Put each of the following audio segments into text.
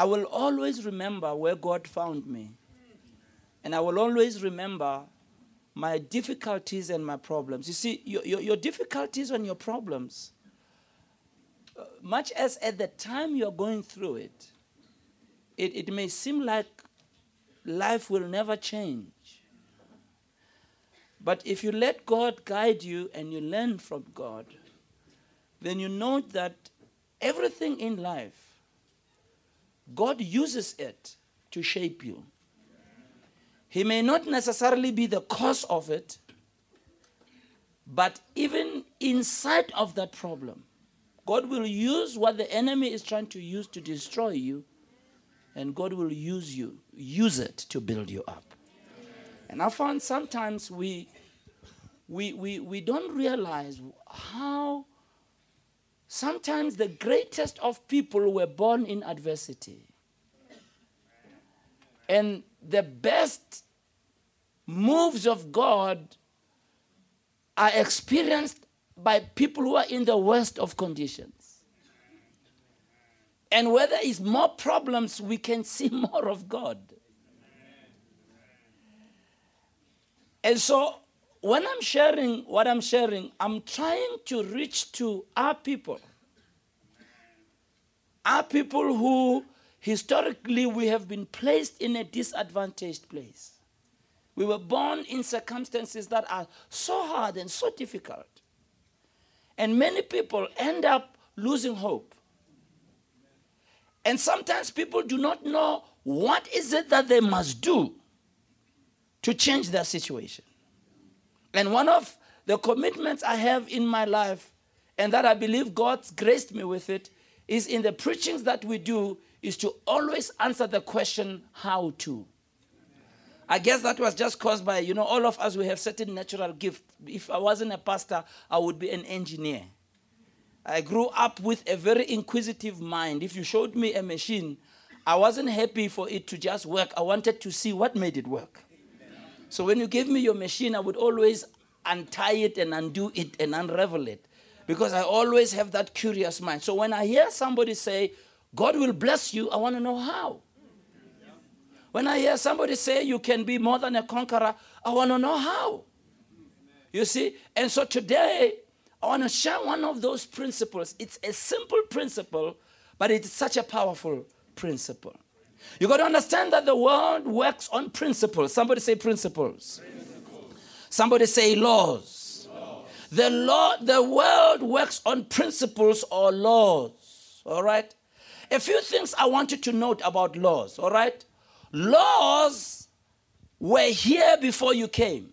I will always remember where God found me. And I will always remember my difficulties and my problems. You see, your, your, your difficulties and your problems, uh, much as at the time you're going through it, it, it may seem like life will never change. But if you let God guide you and you learn from God, then you know that everything in life, God uses it to shape you. He may not necessarily be the cause of it, but even inside of that problem, God will use what the enemy is trying to use to destroy you, and God will use you, use it to build you up. And I found sometimes we, we, we, we don't realize how sometimes the greatest of people were born in adversity. And the best moves of God are experienced by people who are in the worst of conditions. And where there is more problems, we can see more of God. And so when I'm sharing what I'm sharing, I'm trying to reach to our people. Our people who historically we have been placed in a disadvantaged place. We were born in circumstances that are so hard and so difficult. And many people end up losing hope. And sometimes people do not know what is it that they must do to change their situation. And one of the commitments I have in my life, and that I believe God's graced me with it, is in the preachings that we do, is to always answer the question, how to. I guess that was just caused by, you know, all of us, we have certain natural gift. If I wasn't a pastor, I would be an engineer. I grew up with a very inquisitive mind. If you showed me a machine, I wasn't happy for it to just work. I wanted to see what made it work. So when you gave me your machine, I would always untie it and undo it and unravel it because I always have that curious mind. So when I hear somebody say, God will bless you, I want to know how. When I hear somebody say you can be more than a conqueror, I want to know how. You see? And so today, I want to share one of those principles. It's a simple principle, but it's such a powerful principle. You got to understand that the world works on principles. Somebody say principles. principles. Somebody say laws. The law, the world works on principles or laws. All right? A few things I want you to note about laws, all right? Laws were here before you came.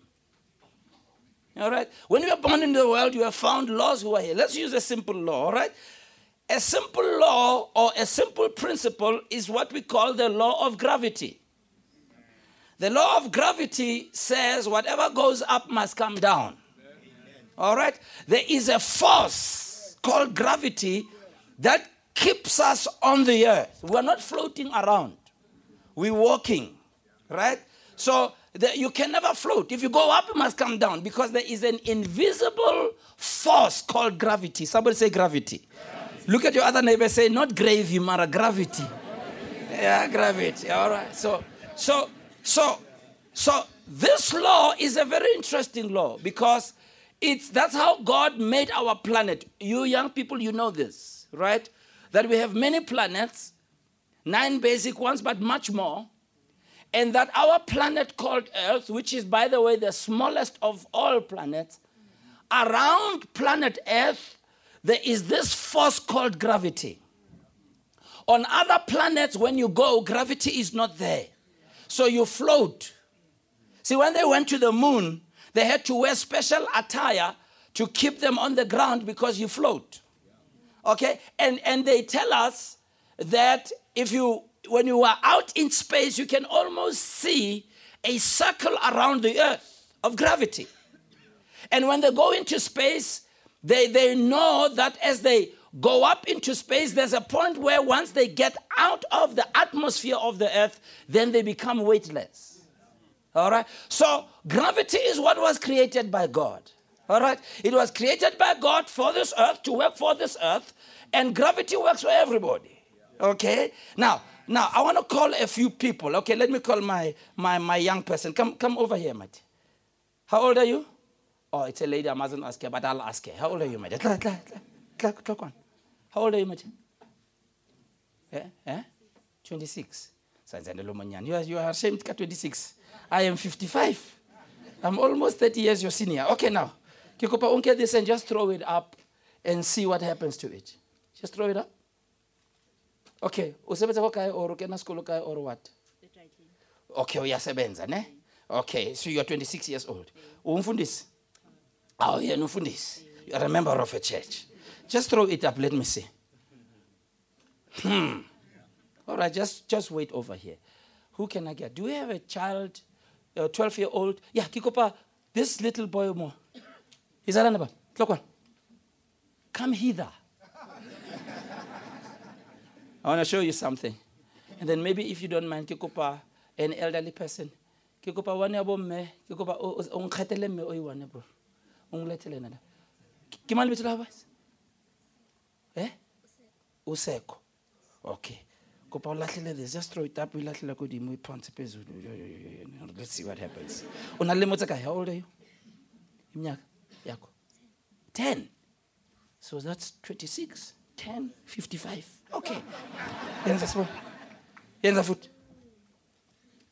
All right? When you were born in the world, you have found laws who are here. Let's use a simple law, all right? A simple law or a simple principle is what we call the law of gravity. The law of gravity says whatever goes up must come down. All right? There is a force called gravity that keeps us on the earth. We're not floating around, we're walking, right? So the, you can never float. If you go up, you must come down because there is an invisible force called gravity. Somebody say gravity. Look at your other neighbor. Say not gravy, mara gravity. Yeah, gravity. All right. So, so, so, so this law is a very interesting law because it's that's how God made our planet. You young people, you know this, right? That we have many planets, nine basic ones, but much more. And that our planet called Earth, which is, by the way, the smallest of all planets, around planet Earth there is this force called gravity. On other planets, when you go, gravity is not there. So you float. See, when they went to the moon, they had to wear special attire to keep them on the ground because you float. Okay? And, and they tell us that if you, when you are out in space, you can almost see a circle around the earth of gravity. And when they go into space, they, they know that as they go up into space, there's a point where once they get out of the atmosphere of the earth, then they become weightless. All right? So, gravity is what was created by God. All right? It was created by God for this earth, to work for this earth, and gravity works for everybody. Okay? Now, Now, I want to call a few people. Okay, let me call my, my, my young person. Come, come over here, Mate. How old are you? Oh, it's a lady. I mustn't ask her, but I'll ask her. How old are you, Mate? Clock, clock, clock, clock one. How old are you, Mate? Eh? Eh? 26. You are, you are ashamed to 26. I am 55. I'm almost 30 years your senior. Okay, now. Kikopa, unke this and just throw it up and see what happens to it. Just throw it up. Okay, usebenza kwa kae or kena school kae or what? Okay, uyasebenza ne? Okay, so you are 26 years old. Umfundisi? Oh, yeah, umfundisi. You are a member of a church. Just throw it up, let me see. Hmm. All right, just just wait over here. Who can I get? Do we have a child, a 12 year old? Yeah, Kikopa, this little boy. Is that another? Look. Come hither. I want to show you something. And then maybe if you don't mind, Kikopa, an elderly person. Kikopa, one abo me, Kikopa, on khatele me oi one bro. On letele nada. Kimali bitula boys? Eh? Useko. Okay. Kopa ulahlele this. Just throw it up. Ulahlele kodimo iphantsi phezulu. Let's see what happens. Una le motse kae? How old are you? Iminyaka yakho. 10. So that's 26. 10, 55. Okay. Yenza sibona. Yenza futhi.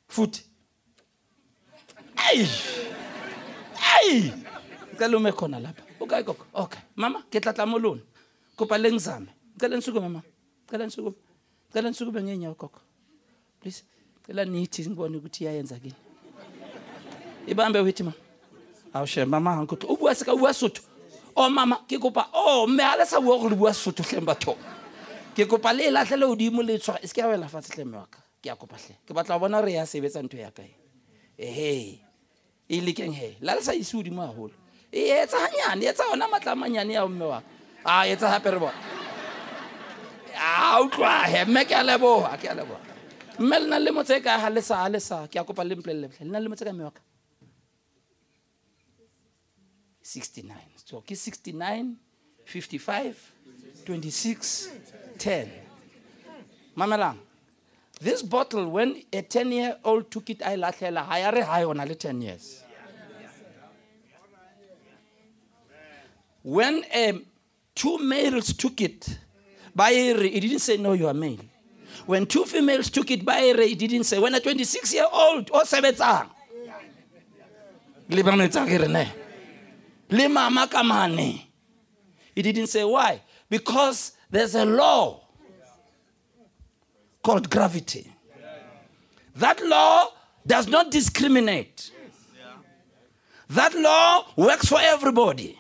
Futhi. Hey! Hey! Ngicela ume khona lapha. Okay gogo. Okay. Mama, ke tla tla mo lona. Kopa lengizame. Ngicela nisukume mama. Ngicela nisukume. Ngicela nisukube ngenyawo gogo. Please. cela nithi ngibone ukuthi iyayenza kini. Ibambe withi ma Awushe mama ngikuthi ubuya sika ubuya sotho o mama, ke kopa o mme ga le sa bua gore bua sotho tlheng batho. Ke kopa le latlhele godimo le tshwa. Se ke ya wela fatshe hle mme. Ke a kopa tlhe Ke batla bona re ya sebetsa ntho ya kae. Ehe. E lekeng he. La le sa ise godimo haholo. E etsa ganyane etsa ona matla a manyane ya mme wa ka. Ah, etsa gape re bona. Ah, utlwa he, mme ke a leboha, ke a leboha. Mme le na le motse ka ha le sa ha le sa. Ke a kopa le mpolelle. Le na le motse ka mme 69. So, okay, 69, 55, 26, 10. Mamelang, this bottle, when a 10 year old took it, I lahlela, higher high on a 10 years. When um, two males took it, by it didn't say, No, you are male. When two females took it, by it didn't say, When a 26 year old, or 7 le mama ka mane. He didn't say why? Because there's a law called gravity. That law does not discriminate. That law works for everybody.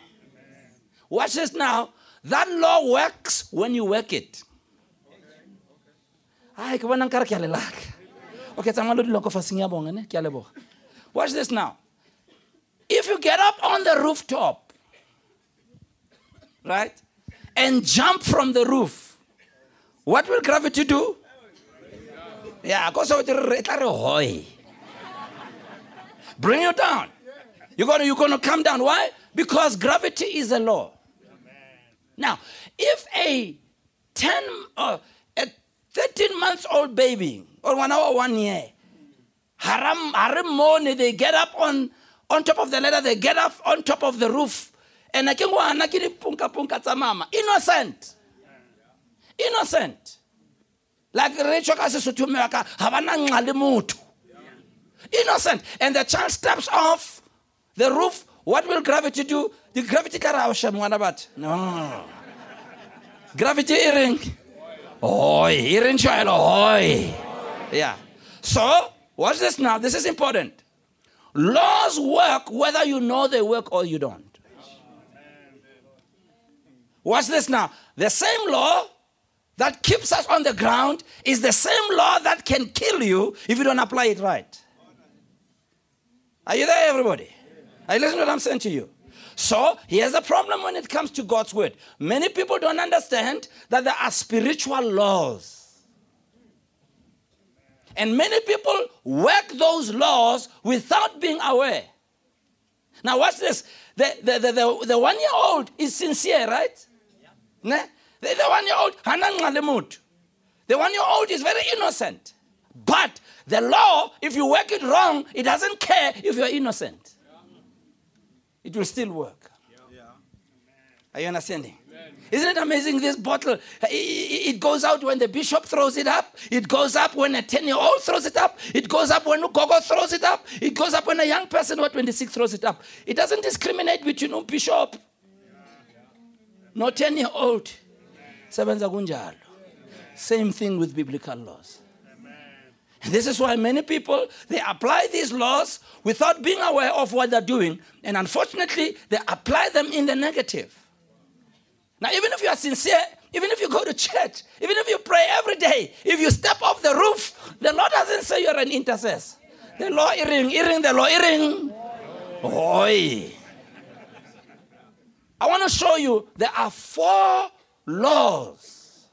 Watch this now that law works when you work it ai ke bona nkare ke a lelaka okay ne watch this now if you get up on the rooftop, right, and jump from the roof, what will gravity do? Yeah, because it hoy. Bring you down. You're gonna you're gonna come down. Why? Because gravity is a law. Now, if a 10 uh, a 13 months old baby or one hour one year, haram haram morning they get up on on top of the ladder, they get up on top of the roof. And I can go punka punka mama. Innocent. Innocent. Like Rachel Kasutumaka, Havana Ngalimutu. Innocent. And the child steps off the roof. What will gravity do? The gravity what about? No. gravity earring. Oi, earring child. Oi. Yeah. So, watch this now. This is important. Laws work whether you know they work or you don't. Watch this now. The same law that keeps us on the ground is the same law that can kill you if you don't apply it right. Are you there, everybody? Are you to what I'm saying to you? So, here's a problem when it comes to God's word. Many people don't understand that there are spiritual laws. And many people work those laws without being aware. Now, watch this. The, the, the, the, the one year old is sincere, right? Yeah. The, the one year old, The one year old is very innocent. But the law, if you work it wrong, it doesn't care if you're innocent. It will still work. Yeah. Are you understanding? Isn't it amazing? This bottle, it goes out when the bishop throws it up. It goes up when a 10 year old throws it up. It goes up when Gogo throws it up. It goes up when a young person or 26 throws it up. It doesn't discriminate between a bishop, no 10 year old. Same thing with biblical laws. This is why many people they apply these laws without being aware of what they're doing, and unfortunately, they apply them in the negative. Now, even if you are sincere, even if you go to church, even if you pray every day, if you step off the roof, the Lord doesn't say you're an intercessor. The law earring, earring, the law earring. Oi. I want to show you there are four laws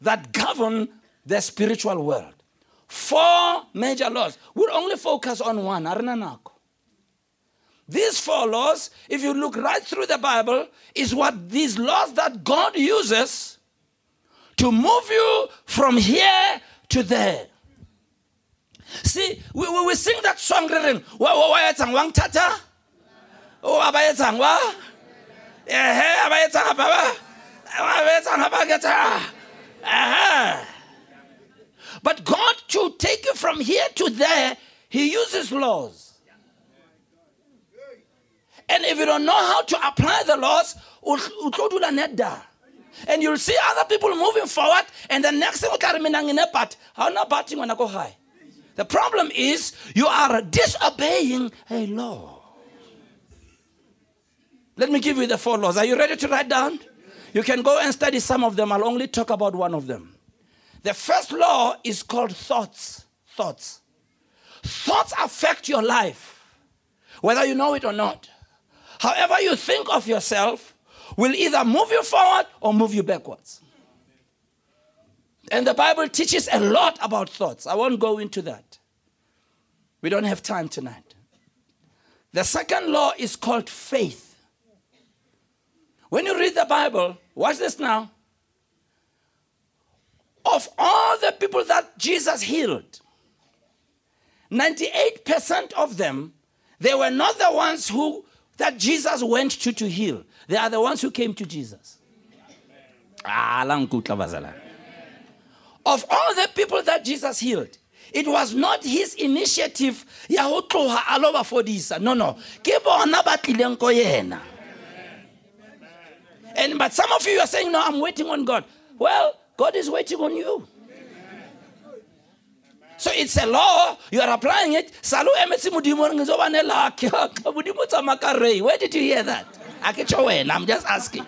that govern the spiritual world. Four major laws. We'll only focus on one. These four laws, if you look right through the Bible, is what these laws that God uses to move you from here to there. See, we, we, sing that song, wang tata? Oh, abayetsang wa? Eh, abayetsang baba? Abayetsang abageta? But God to take you from here to there, He uses laws. And if you don't know how to apply the laws, and you'll see other people moving forward, and the next thing part. How not batting when I go high? The problem is you are disobeying a law. Let me give you the four laws. Are you ready to write down? You can go and study some of them. I'll only talk about one of them. The first law is called thoughts. Thoughts. Thoughts affect your life, whether you know it or not. However, you think of yourself will either move you forward or move you backwards. And the Bible teaches a lot about thoughts. I won't go into that. We don't have time tonight. The second law is called faith. When you read the Bible, watch this now. Of all the people that Jesus healed, 98% of them, they were not the ones who that Jesus went to to heal. They are the ones who came to Jesus. Ah, of all the people that Jesus healed, it was not his initiative ya lo ba fodisa. No no. Ke and but some of you are saying no i'm waiting on god. Well god is waiting on you so it's a law. You are applying it. Salu emetse modimo re ngizo bane lakhe. Modimo tsamaka Where did you hear that? Aketsho wena. I'm just asking.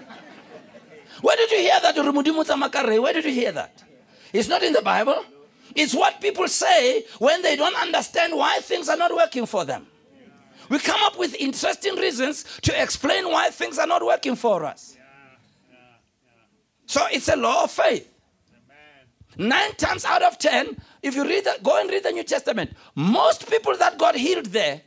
Where did you hear that? Modimo tsamaka Where did you hear that? It's not in the Bible. It's what people say when they don't understand why things are not working for them. We come up with interesting reasons to explain why things are not working for us. So it's a law of faith. Nine times out of ten, if you read that, go and read the New Testament. Most people that got healed there,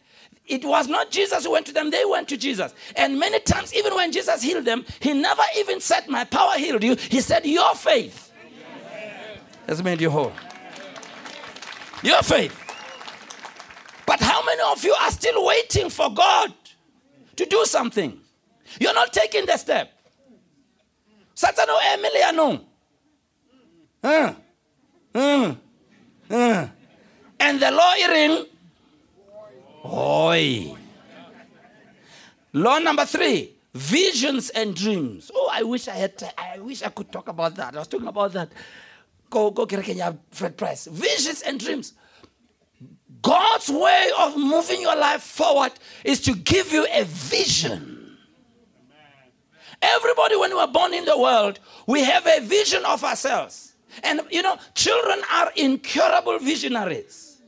it was not Jesus who went to them, they went to Jesus. And many times, even when Jesus healed them, he never even said, My power healed you. He said, Your faith has made you whole. Your faith. But how many of you are still waiting for God to do something? You're not taking the step. Satan Satano Emiliano. Huh? Huh? Uh. And the law hearing. Oi. Law number three, visions and dreams. Oh, I wish I had. I wish I could talk about that. I was talking about that. Go, go, Kenya, Fred Price. Visions and dreams. God's way of moving your life forward is to give you a vision. Everybody, when we are born in the world, we have a vision of ourselves. And you know, children are incurable visionaries.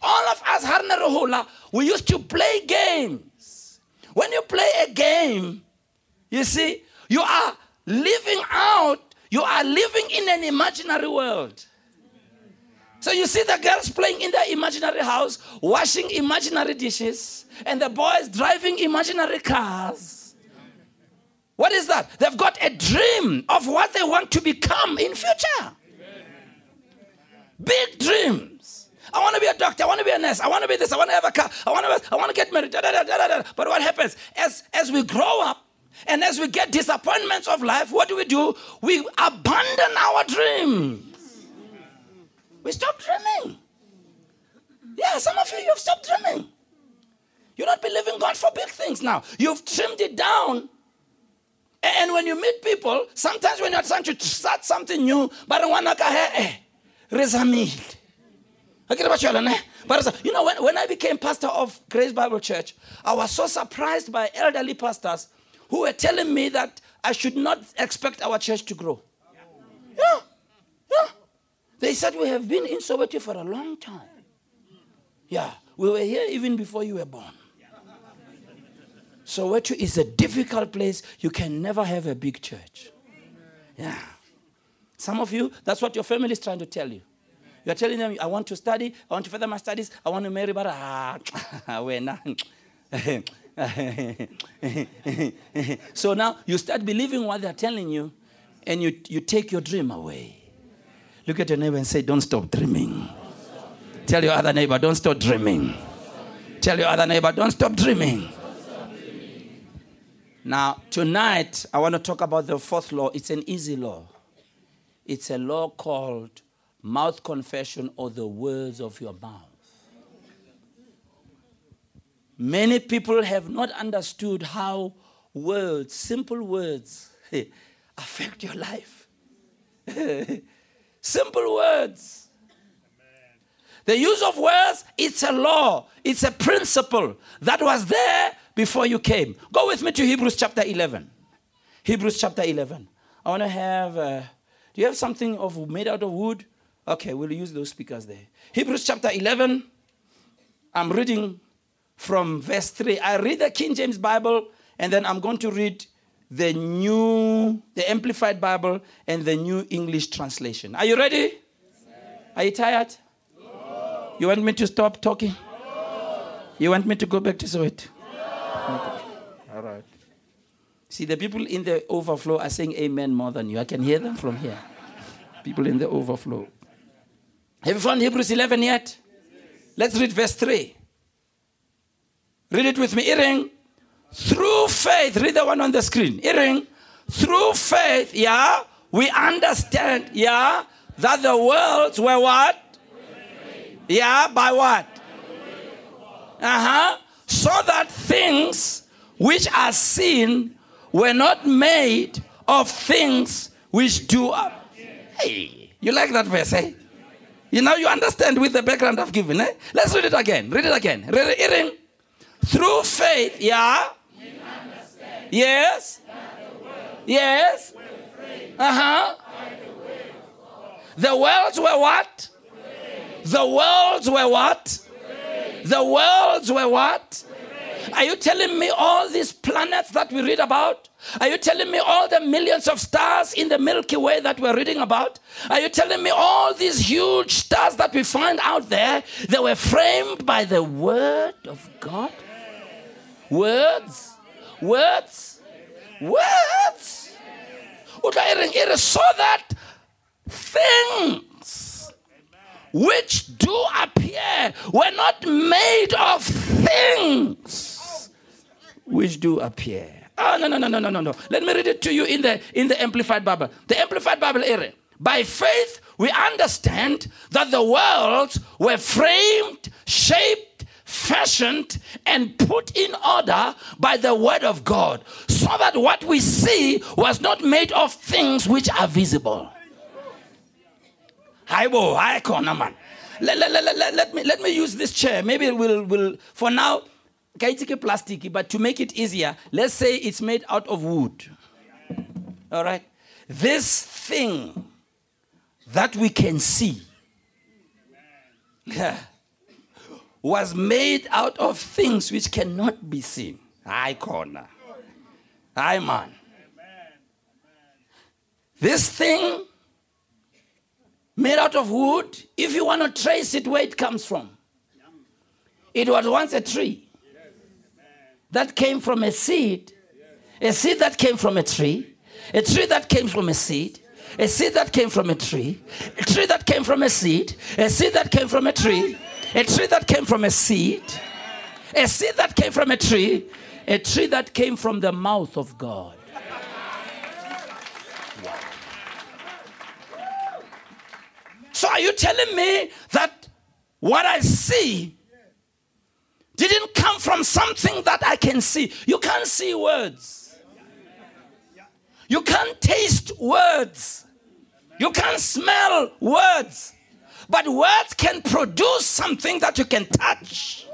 All of us, Harnarohola, we used to play games. When you play a game, you see, you are living out, you are living in an imaginary world. So you see the girls playing in their imaginary house, washing imaginary dishes, and the boys driving imaginary cars. What is that? They've got a dream of what they want to become in future. Big dreams. I want to be a doctor. I want to be a nurse. I want to be this. I want to have a car. I want to. I want to get married. Da, da, da. But what happens as as we grow up and as we get disappointments of life? What do we do? We abandon our dreams. We stop dreaming. Yeah, some of you you've stopped dreaming. You're not believing God for big things now. You've trimmed it down. And when you meet people, sometimes when you're trying to start something new, but eh, rezamile. But you know, when, when I became pastor of Grace Bible Church, I was so surprised by elderly pastors who were telling me that I should not expect our church to grow. Yeah, yeah. They said we have been in Soweto for a long time. Yeah, we were here even before you were born. Soweto is a difficult place. You can never have a big church. Yeah. Some of you, that's what your family is trying to tell you. You're telling them, I want to study, I want to further my studies, I want to marry, but ah, so now you start believing what they're telling you and you, you take your dream away. Look at your neighbor and say, Don't stop dreaming. Tell your other neighbor, Don't stop dreaming. Tell your other neighbor, Don't stop dreaming. Now, tonight, I want to talk about the fourth law. It's an easy law. It's a law called mouth confession or the words of your mouth. Many people have not understood how words, simple words, affect your life. simple words. The use of words, it's a law, it's a principle that was there before you came. Go with me to Hebrews chapter 11. Hebrews chapter 11. I want to have, uh, do you have something of made out of wood? Okay, we'll use those speakers there. Hebrews chapter 11. I'm reading from verse 3. I read the King James Bible, and then I'm going to read the new, the Amplified Bible, and the New English translation. Are you ready? Are you tired? No. You want me to stop talking? No. You want me to go back to Soweto? See, the people in the overflow are saying amen more than you. I can hear them from here. People in the overflow. Have you found Hebrews 11 yet? Let's read verse 3. Read it with me. Earring. Through faith, read the one on the screen. Earring. Through faith, yeah, we understand, yeah, that the worlds were what? Yeah, by what? Uh huh. So that things which are seen were not made of things which do. Hey, you like that verse, eh? You know, you understand with the background I've given. Eh? Let's read it again. Read it again. Read it. Reading. Through faith, yeah. Yes. Yes. Uh huh. The worlds were what? The worlds were what? The worlds were what? Are you telling me all these planets that we read about? Are you telling me all the millions of stars in the Milky Way that we're reading about? Are you telling me all these huge stars that we find out there, they were framed by the Word of God? Words? Words? Words? So that things which do appear were not made of things which do appear. Oh, no, no, no, no, no, no, no. Let me read it to you in the, in the Amplified Bible. The Amplified Bible area. By faith, we understand that the worlds were framed, shaped, fashioned, and put in order by the word of God, so that what we see was not made of things which are visible. Hi, bo, hi, corner man. Let, let, let, let, let, me, let me use this chair. Maybe we'll, we'll, for now, kaitike plastic, but to make it easier, let's say it's made out of wood. All right? This thing that we can see was made out of things which cannot be seen. Hi, corner. Hi, man. This thing made out of wood, if you want to trace it where it comes from, it was once a tree that came from a seed A seed that came from a tree, a tree that came from a seed, a seed that came from a tree, a tree that came from a seed, a seed that came from a tree, a tree that came from a seed, a seed that came from a tree, a tree that came from the mouth of God. So are you telling me that what I see didn't come from something that I can see? You can't see words. You can't taste words. You can't smell words. But words can produce something that you can touch.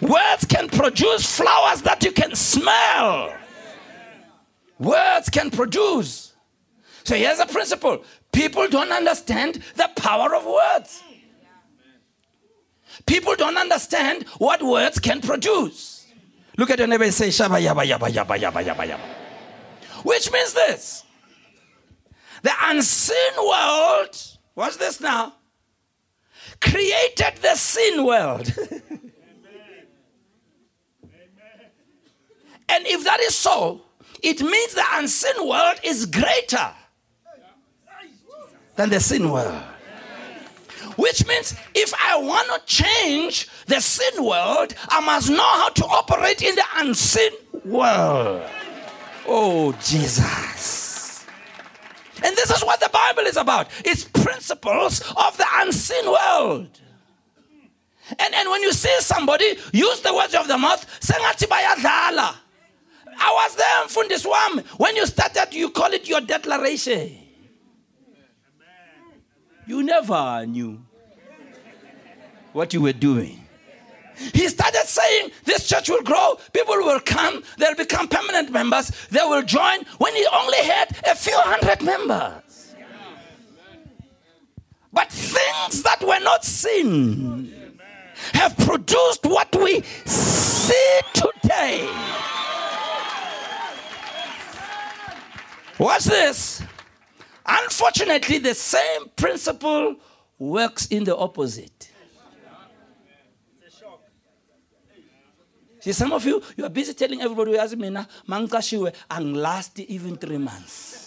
Words can produce flowers that you can smell. Words can produce. So here's a principle people don't understand the power of words. People don't understand what words can produce. Look at your neighbor and say, Shaba yaba yaba yaba yaba yaba yaba. Which means this the unseen world, watch this now, created the seen world. And if that is so, it means the unseen world is greater than the seen world. Which means if I want to change the sin world, I must know how to operate in the unseen world. Oh, Jesus. And this is what the Bible is about it's principles of the unseen world. And, and when you see somebody use the words of the mouth. I was there, Mfundis Wam. When you started, you call it your declaration. You never knew what you were doing. He started saying, This church will grow, people will come, they'll become permanent members, they will join. When he only had a few hundred members. But things that were not seen have produced what we see today. Watch this. Unfortunately, the same principle works in the opposite. See, some of you, you are busy telling everybody, as mina, mankashiwe, and last even three months.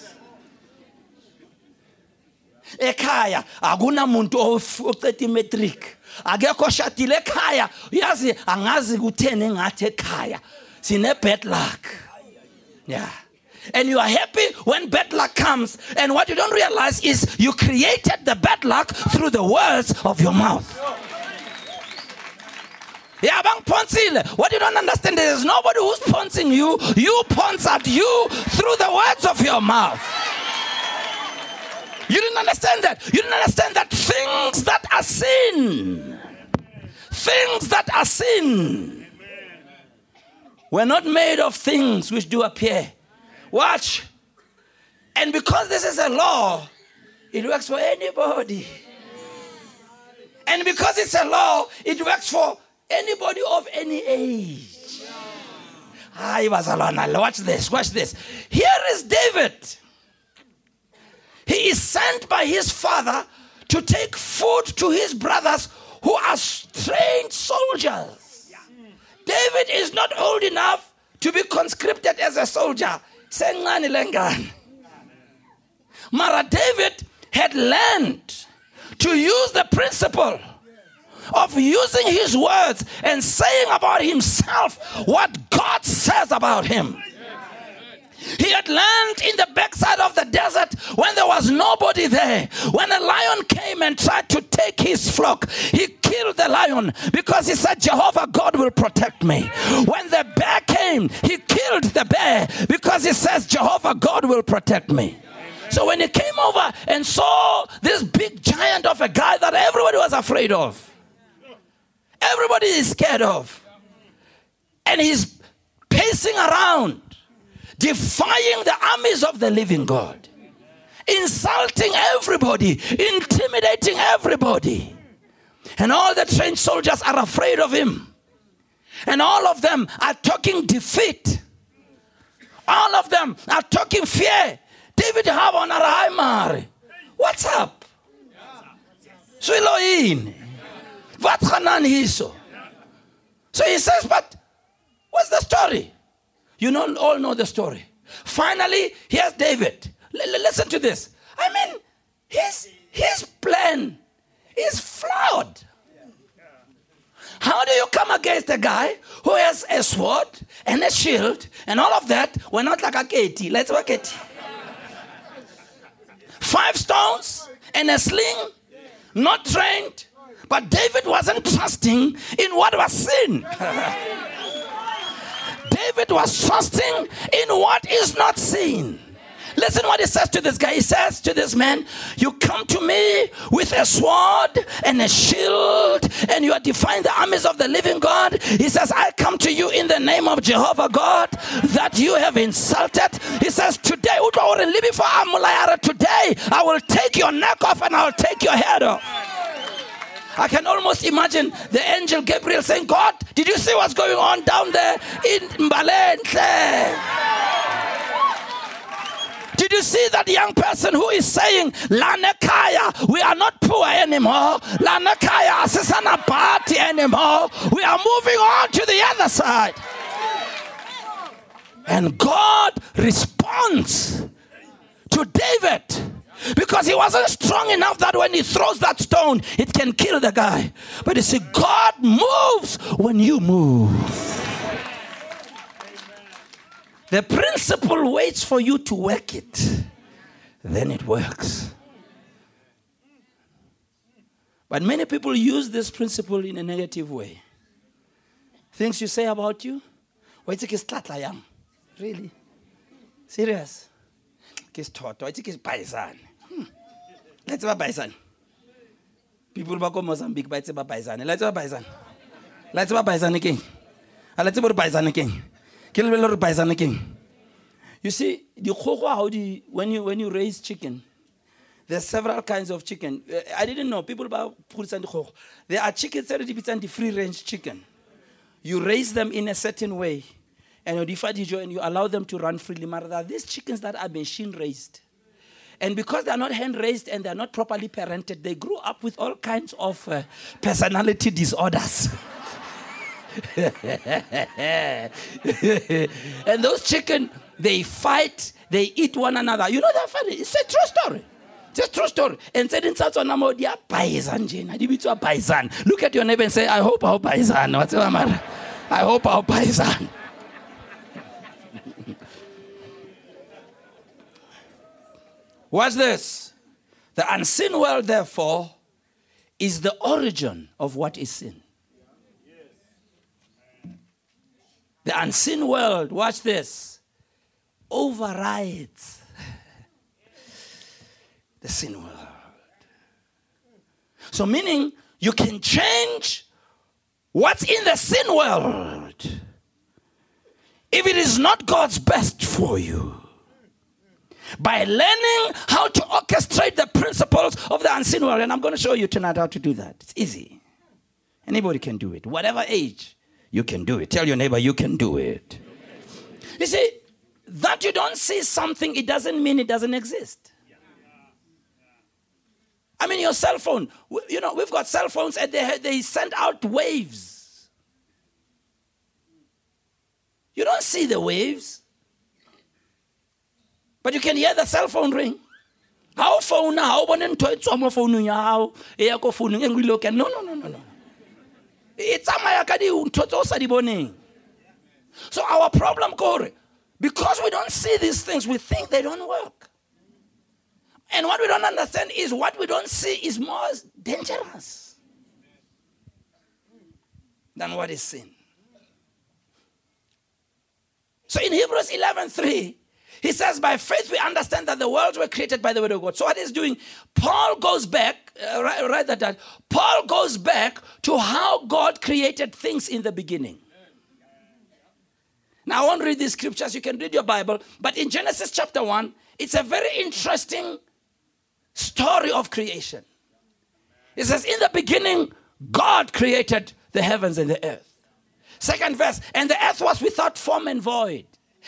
ekhaya akunamuntu oceda imetric akekho shadile ekhaya. Uyazi angazi kutheni engathi ekhaya. Sine-bad luck. Yeah and you are happy when bad luck comes. And what you don't realize is you created the bad luck through the words of your mouth. Yeah, What you don't understand is nobody who's pouncing you. You pounce at you through the words of your mouth. You didn't understand that. You didn't understand that things that are sin, things that are sin, were not made of things which do appear. Watch. And because this is a law, it works for anybody. And because it's a law, it works for anybody of any age. Ah, watch this, watch this. Here is David. He is sent by his father to take food to his brothers who are trained soldiers. David is not old enough to be conscripted as a soldier sencane lengane mara david had learned to use the principle of using his words and saying about himself what god says about him he had learned in the backside of the desert when there was nobody there. When a lion came and tried to take his flock, he killed the lion because he said, Jehovah God will protect me. When the bear came, he killed the bear because he says, Jehovah God will protect me. So when he came over and saw this big giant of a guy that everybody was afraid of, everybody is scared of, and he's pacing around defying the armies of the living God, insulting everybody, intimidating everybody. And all the trained soldiers are afraid of him. And all of them are talking defeat. All of them are talking fear. David Habon What's up? Swiloin. Wat hiso? So he says, but what's the story? You know, all know the story. Finally, here's David. L- listen to this. I mean, his, his plan is flawed. How do you come against a guy who has a sword and a shield and all of that? We're not like a Katie. Let's work it. Five stones and a sling, not trained. But David wasn't trusting in what was sin. David was trusting in what is not seen. Listen what he says to this guy. He says to this man, You come to me with a sword and a shield, and you are defying the armies of the living God. He says, I come to you in the name of Jehovah God that you have insulted. He says, Today, today I will take your neck off and I will take your head off. I can almost imagine the angel Gabriel saying, God, did you see what's going on down there in Mbalenhle? Did you see that young person who is saying, Lanekaya, we are not poor anymore. Lanekaya, asisana party anymore. We are moving on to the other side. And God responds to David because he wasn't strong enough that when he throws that stone, it can kill the guy. But you see, God moves when you move. The principle waits for you to work it, then it works. But many people use this principle in a negative way. Things you say about you, really? Serious? Kisithoto, ithi kisibhayisane. Hmm. Let's ba bhayisane. People ba ko Mozambique itse ba bhayisane. Let's ba bhayisane. Let's ba bhayisane king. Let's ba bhayisane king. Ke lebelo re bhayisane king. You see, the how you, when you when you raise chicken, there's several kinds of chicken. Uh, I didn't know people the There are chickens that are the free range chicken. You raise them in a certain way and you and you allow them to run freely. But these chickens that are machine raised. And because they're not hand raised and they're not properly parented, they grew up with all kinds of uh, personality disorders. and those chicken, they fight, they eat one another. You know that funny? It's a true story. It's a true story. And said in they are paisan, Jena. paisan. Look at your neighbor and say, I hope our paisan. What's the matter? I hope our paisan. Watch this. The unseen world, therefore, is the origin of what is sin. The unseen world, watch this, overrides the sin world. So, meaning you can change what's in the sin world if it is not God's best for you by learning how to orchestrate the principles of the unseen world. And I'm going to show you tonight how to do that. It's easy. Anybody can do it. Whatever age, you can do it. Tell your neighbor, you can do it. You see, that you don't see something, it doesn't mean it doesn't exist. I mean, your cell phone, you know, we've got cell phones and they, they send out waves. You don't see the waves. But you can hear the cell phone ring. How phone now? When in toy tsoma phone ya hao e ya ko phone e look no no no no no. E tsamaya ka di ntho tse o sa di boneng. So our problem kore because we don't see these things we think they don't work. And what we don't understand is what we don't see is more dangerous than what is seen. So in Hebrews 11:3 he says, by faith we understand that the worlds were created by the word of God. So what he's doing, Paul goes back, uh, write, write that down. Paul goes back to how God created things in the beginning. Now I won't read these scriptures, you can read your Bible, but in Genesis chapter 1, it's a very interesting story of creation. It says, In the beginning, God created the heavens and the earth. Second verse, and the earth was without form and void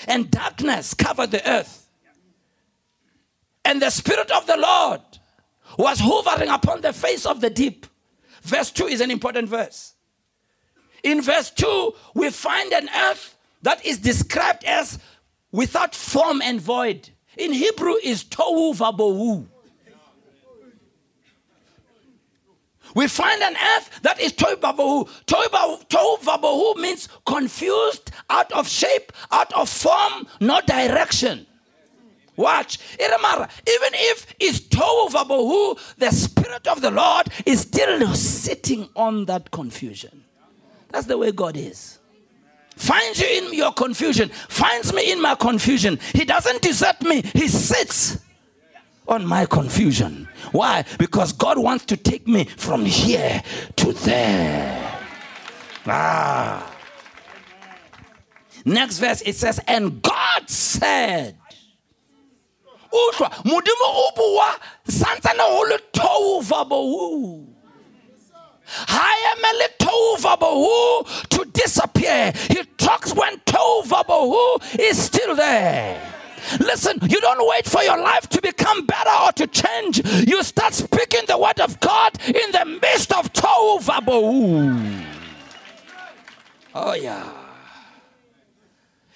and darkness covered the earth. And the Spirit of the Lord was hovering upon the face of the deep. Verse 2 is an important verse. In verse 2, we find an earth that is described as without form and void. In Hebrew is tohu vabohu. We find an earth that is tohu vabohu. Tohu means confused, out of shape, out of form, no direction. Watch. Even if it's tohu the Spirit of the Lord is still sitting on that confusion. That's the way God is. Finds you in your confusion, finds me in my confusion. He doesn't desert me, He sits on my confusion. Why? Because God wants to take me from here to there. Ah. Next verse it says, And God said, utlwa modimo o bua santsane go le tohu vabohu ha emele tohu vabohu to disappear he talks when tohu vabohu is still there Listen, you don't wait for your life to become better or to change. You start speaking the word of God in the midst of Tohu Vabohu. Oh, yeah.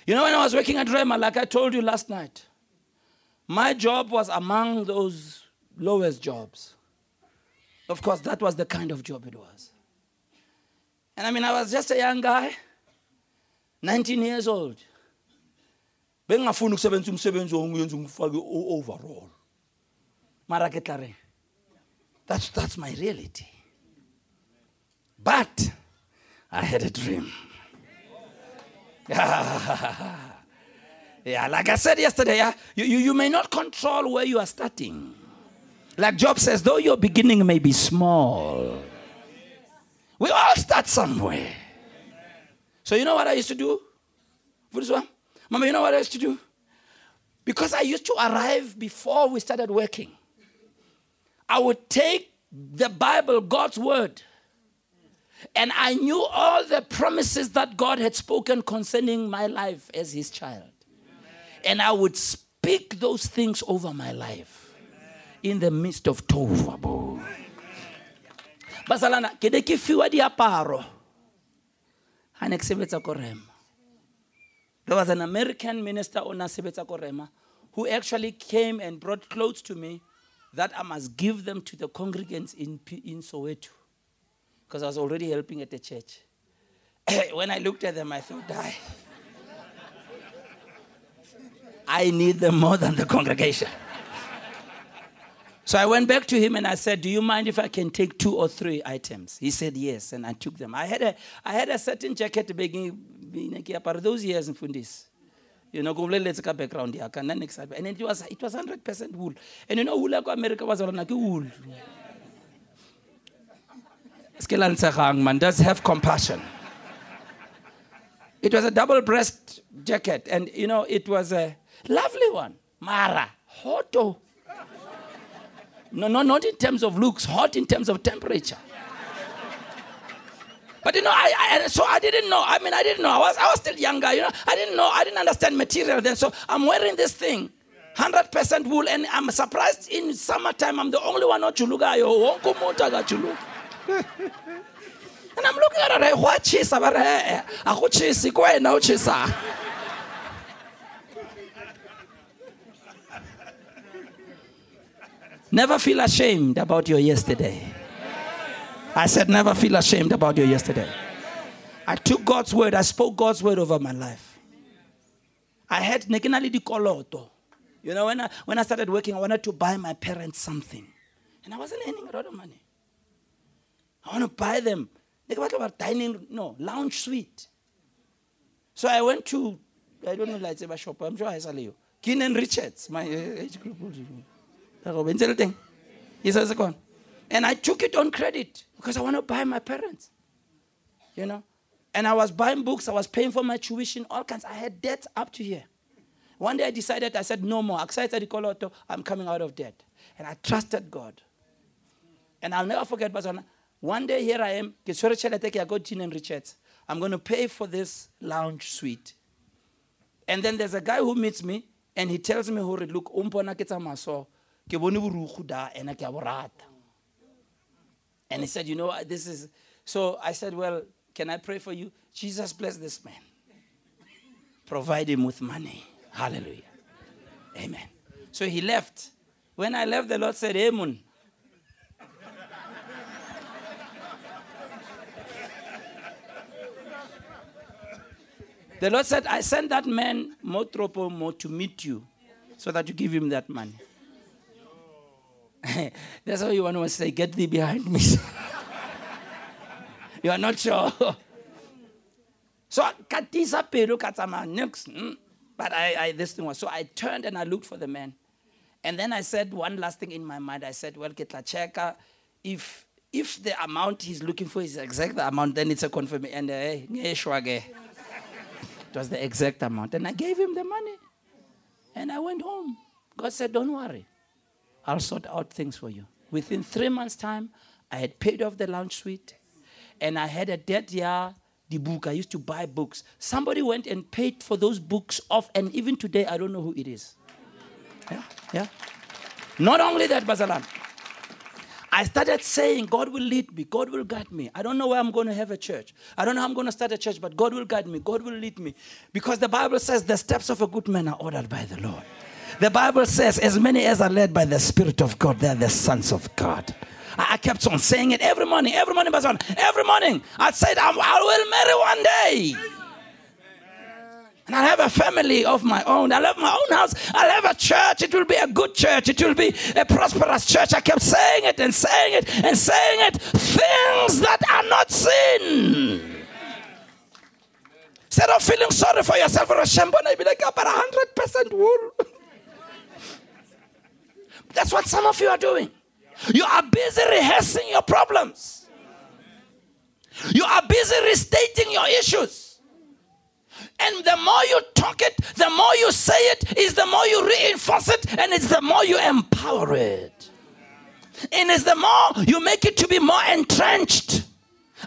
You know, when I was working at Rhema, like I told you last night, my job was among those lowest jobs. Of course, that was the kind of job it was. And I mean, I was just a young guy, 19 years old. Bengingafuni ukusebenza umsebenzi ngifake overall mara ke tla that's, that's my reality but i had a dream Yeah, like I said yesterday, yeah, you, you, you may not control where you are starting. Like Job says, though your beginning may be small, we all start somewhere. So you know what I used to do? Mama, you know what I used to do? Because I used to arrive before we started working. I would take the Bible, God's word, and I knew all the promises that God had spoken concerning my life as his child. And I would speak those things over my life in the midst of tohu vabohu. Basalana, ke ne ke fiwa diaparo ha ne ke sebetsa ko Rhema. There was an American minister on sebetsa ko who actually came and brought clothes to me that I must give them to the congregants in, in Soweto because I was already helping at the church. when I looked at them, I thought, die. I need them more than the congregation. So I went back to him and I said, Do you mind if I can take two or three items? He said, Yes. And I took them. I had a, I had a certain jacket begging those years in Fundis. You know, let's go background here. And it was it was 100% wool. And you know, wool like America was on like wool. man, does have compassion. It was a double breast jacket, and you know, it was a Lovely one. Mara. Hoto. No, no, not in terms of looks, hot in terms of temperature. But you know, I, I, so I didn't know. I mean, I didn't know. I was, I was still younger. You know, I didn't know. I didn't understand material then. So I'm wearing this thing, hundred percent wool, and I'm surprised. In summertime, I'm the only one not chuluga and I'm looking at her. What chisa? Eh, eh, Ako chisi kwe na chisa. Never feel ashamed about your yesterday. I said, never feel ashamed about your yesterday. I took God's word, I spoke God's word over my life. I had nekinali di koloto. You know, when I, when I started working, I wanted to buy my parents something. And I wasn't earning a lot of money. I want to buy them. dining, no, lounge suite. So I went to, I don't know, like a shop, I'm sure I saw you. Geen and Richards, my uh, age group. Oh, and I took it on credit because I want to buy my parents. You know? And I was buying books, I was paying for my tuition, all kinds. I had debt up to here. One day I decided, I said, no more. I'm coming out of debt. And I trusted God. And I'll never forget, Bazana. One day here I am, I got Geen and Richards. I'm going to pay for this lounge suite. And then there's a guy who meets me and he tells me, look, umpona kita maso ke bone borugu da ena ke a borata and he said you know this is so i said well can i pray for you jesus bless this man provide him with money. Hallelujah. Amen. So he left. When I left, the Lord said, Amun. the Lord said, I sent that man, Motropo Mo, to meet you so that you give him that money. That's why you want to say, Get thee behind me. you are not sure. so, katisa peru katama. Hmm? But I, I, this thing was so I turned and I looked for the man. And then I said one last thing in my mind. I said, Well, Ketlacheka, if if the amount he's looking for is exact the amount, then it's a confirmation. And uh, it was the exact amount. And I gave him the money. And I went home. God said, Don't worry. I'll sort out things for you. Within three months' time, I had paid off the lounge suite. And I had a debt year the book. I used to buy books. Somebody went and paid for those books off, and even today, I don't know who it is. Yeah, yeah. Not only that, Bazalan. I started saying, God will lead me, God will guide me. I don't know where I'm going to have a church. I don't know how I'm going to start a church, but God will guide me, God will lead me. Because the Bible says the steps of a good man are ordered by the Lord. The Bible says, as many as are led by the Spirit of God, they are the sons of God. I kept on saying it every morning, every morning, every morning. I said, I will marry one day. And I'll have a family of my own. I'll have my own house. I'll have a church. It will be a good church. It will be a prosperous church. I kept saying it and saying it and saying it. Things that are not seen. Instead of feeling sorry for yourself or a shambona, be like, but 100% wool. That's what some of you are doing. You are busy rehearsing your problems. You are busy restating your issues. And the more you talk it, the more you say it, is the more you reinforce it, and it's the more you empower it. And it's the more you make it to be more entrenched.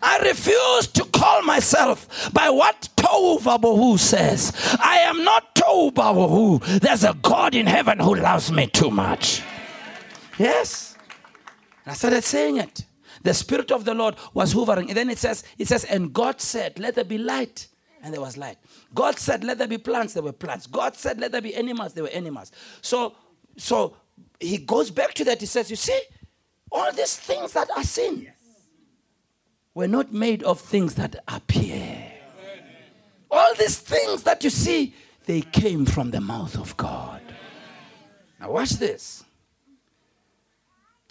I refuse to call myself by what Tohu says. I am not Tohu. There's a God in heaven who loves me too much. Yes. I started saying it. The Spirit of the Lord was hovering. And then it says, it says, and God said, Let there be light. And there was light. God said, Let there be plants, there were plants. God said, Let there be animals, there were animals. So, so he goes back to that. He says, You see, all these things that are seen were not made of things that appear. All these things that you see, they came from the mouth of God. Now watch this.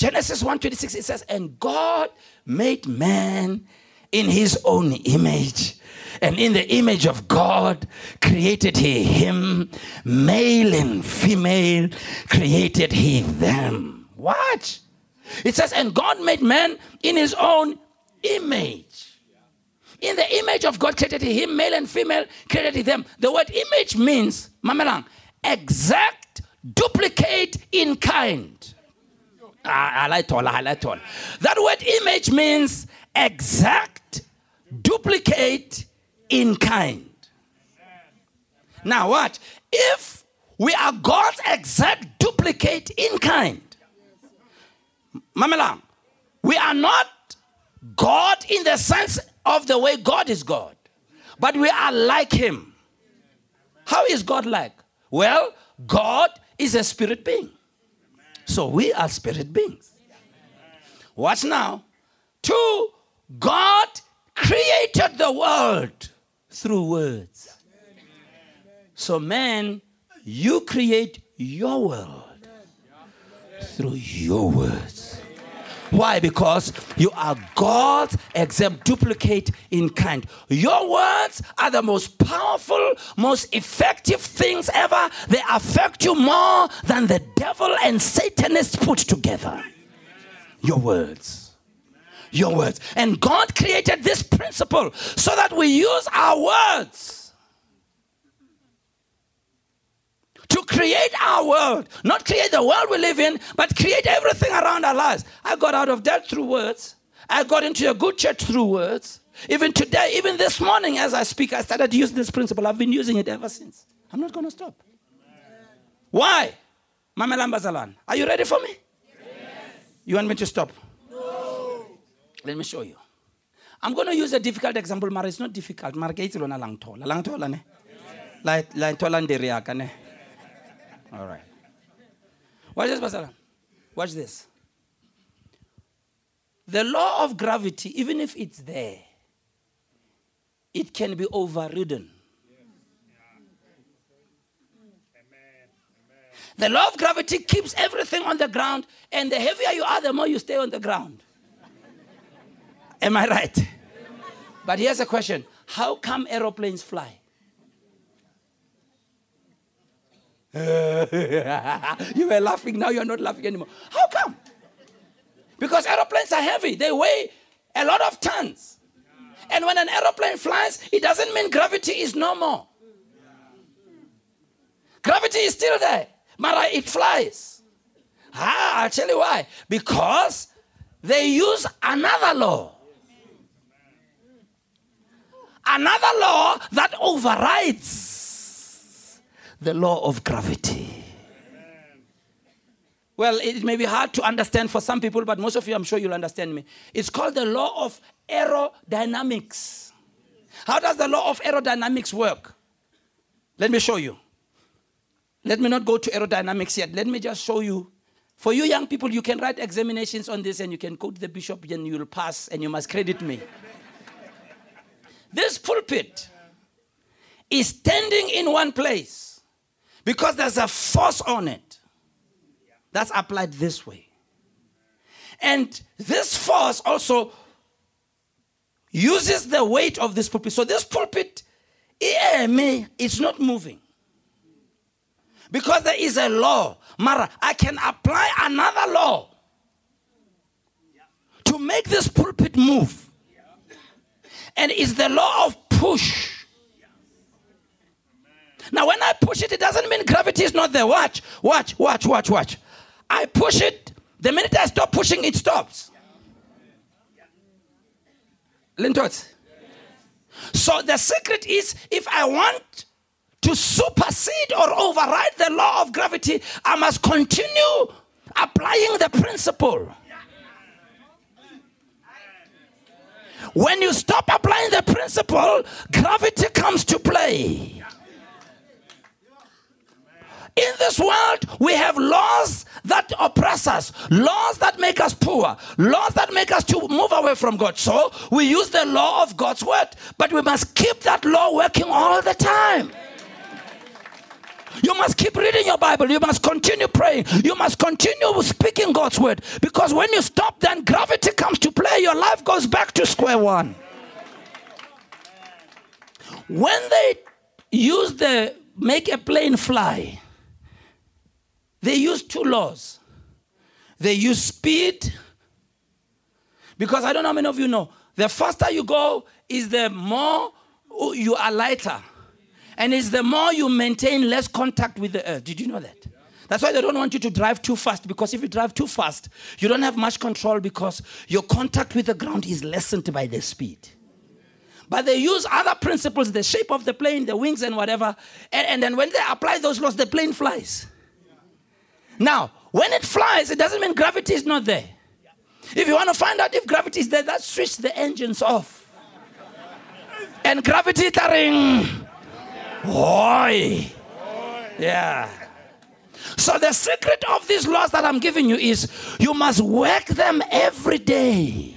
Genesis 1:26 it says and God made man in his own image and in the image of God created he him male and female created he them. What it says and God made man in his own image. In the image of God created he him male and female created he them. The word image means mamelang exact duplicate in kind Ah, that word image means exact, duplicate in kind. Now, what? If we are God's exact duplicate in kind, Mamela, we are not God in the sense of the way God is God, but we are like Him. How is God like? Well, God is a spirit being. So we are spirit beings. Watch now. Two, God created the world through words. So, man, you create your world through your words. Why? Because you are God's exact duplicate in kind. Your words are the most powerful, most effective things ever. They affect you more than the devil and Satanists put together. Your words. Your words. And God created this principle so that we use our words create our world, not create the world we live in, but create everything around our lives. I got out of debt through words. I got into a good church through words. Even today, even this morning, as I speak, I started using this principle. I've been using it ever since. I'm not going to stop. Why? Mama Lambazalan, are you ready for me? Yes. You want me to stop? No. Let me show you. I'm going to use a difficult example, but it's not difficult. La la nthola ndiri ya ka ne. All right. Watch this, Pastor. Watch this. The law of gravity, even if it's there, it can be overridden. The law of gravity keeps everything on the ground, and the heavier you are, the more you stay on the ground. Am I right? But here's a question How come aeroplanes fly? you were laughing, now you're not laughing anymore. How come? Because aeroplanes are heavy, they weigh a lot of tons. And when an aeroplane flies, it doesn't mean gravity is no more. Gravity is still there, but it flies. Ah, I'll tell you why. Because they use another law. Another law that overrides the law of gravity. Well, it may be hard to understand for some people, but most of you, I'm sure you'll understand me. It's called the law of aerodynamics. How does the law of aerodynamics work? Let me show you. Let me not go to aerodynamics yet. Let me just show you. For you young people, you can write examinations on this and you can to the bishop and you'll pass and you must credit me. this pulpit is standing in one place because there's a force on it. That's applied this way. And this force also uses the weight of this pulpit. So this pulpit, it's not moving. Because there is a law. Mara, I can apply another law to make this pulpit move. And it's the law of push. Now, when I push it, it doesn't mean gravity is not there. Watch, watch, watch, watch, watch. I push it. The minute I stop pushing, it stops. Lintot. So the secret is if I want to supersede or override the law of gravity, I must continue applying the principle. When you stop applying the principle, gravity comes to play. In this world, we have laws that oppress us, laws that make us poor, laws that make us to move away from God. So we use the law of God's word, but we must keep that law working all the time. You must keep reading your Bible. You must continue praying. You must continue speaking God's word. Because when you stop, then gravity comes to play. Your life goes back to square one. When they use the make a plane fly, they use two laws. They use speed, because I don't know how many of you know, the faster you go is the more you are lighter. And it's the more you maintain less contact with the earth. Did you know that? That's why they don't want you to drive too fast because if you drive too fast, you don't have much control because your contact with the ground is lessened by the speed. But they use other principles, the shape of the plane, the wings, and whatever. And, and then when they apply those laws, the plane flies. Now, when it flies, it doesn't mean gravity is not there. If you want to find out if gravity is there, that switch the engines off. And gravity taring. Oi. Yeah. So the secret of these laws that I'm giving you is you must work them every day.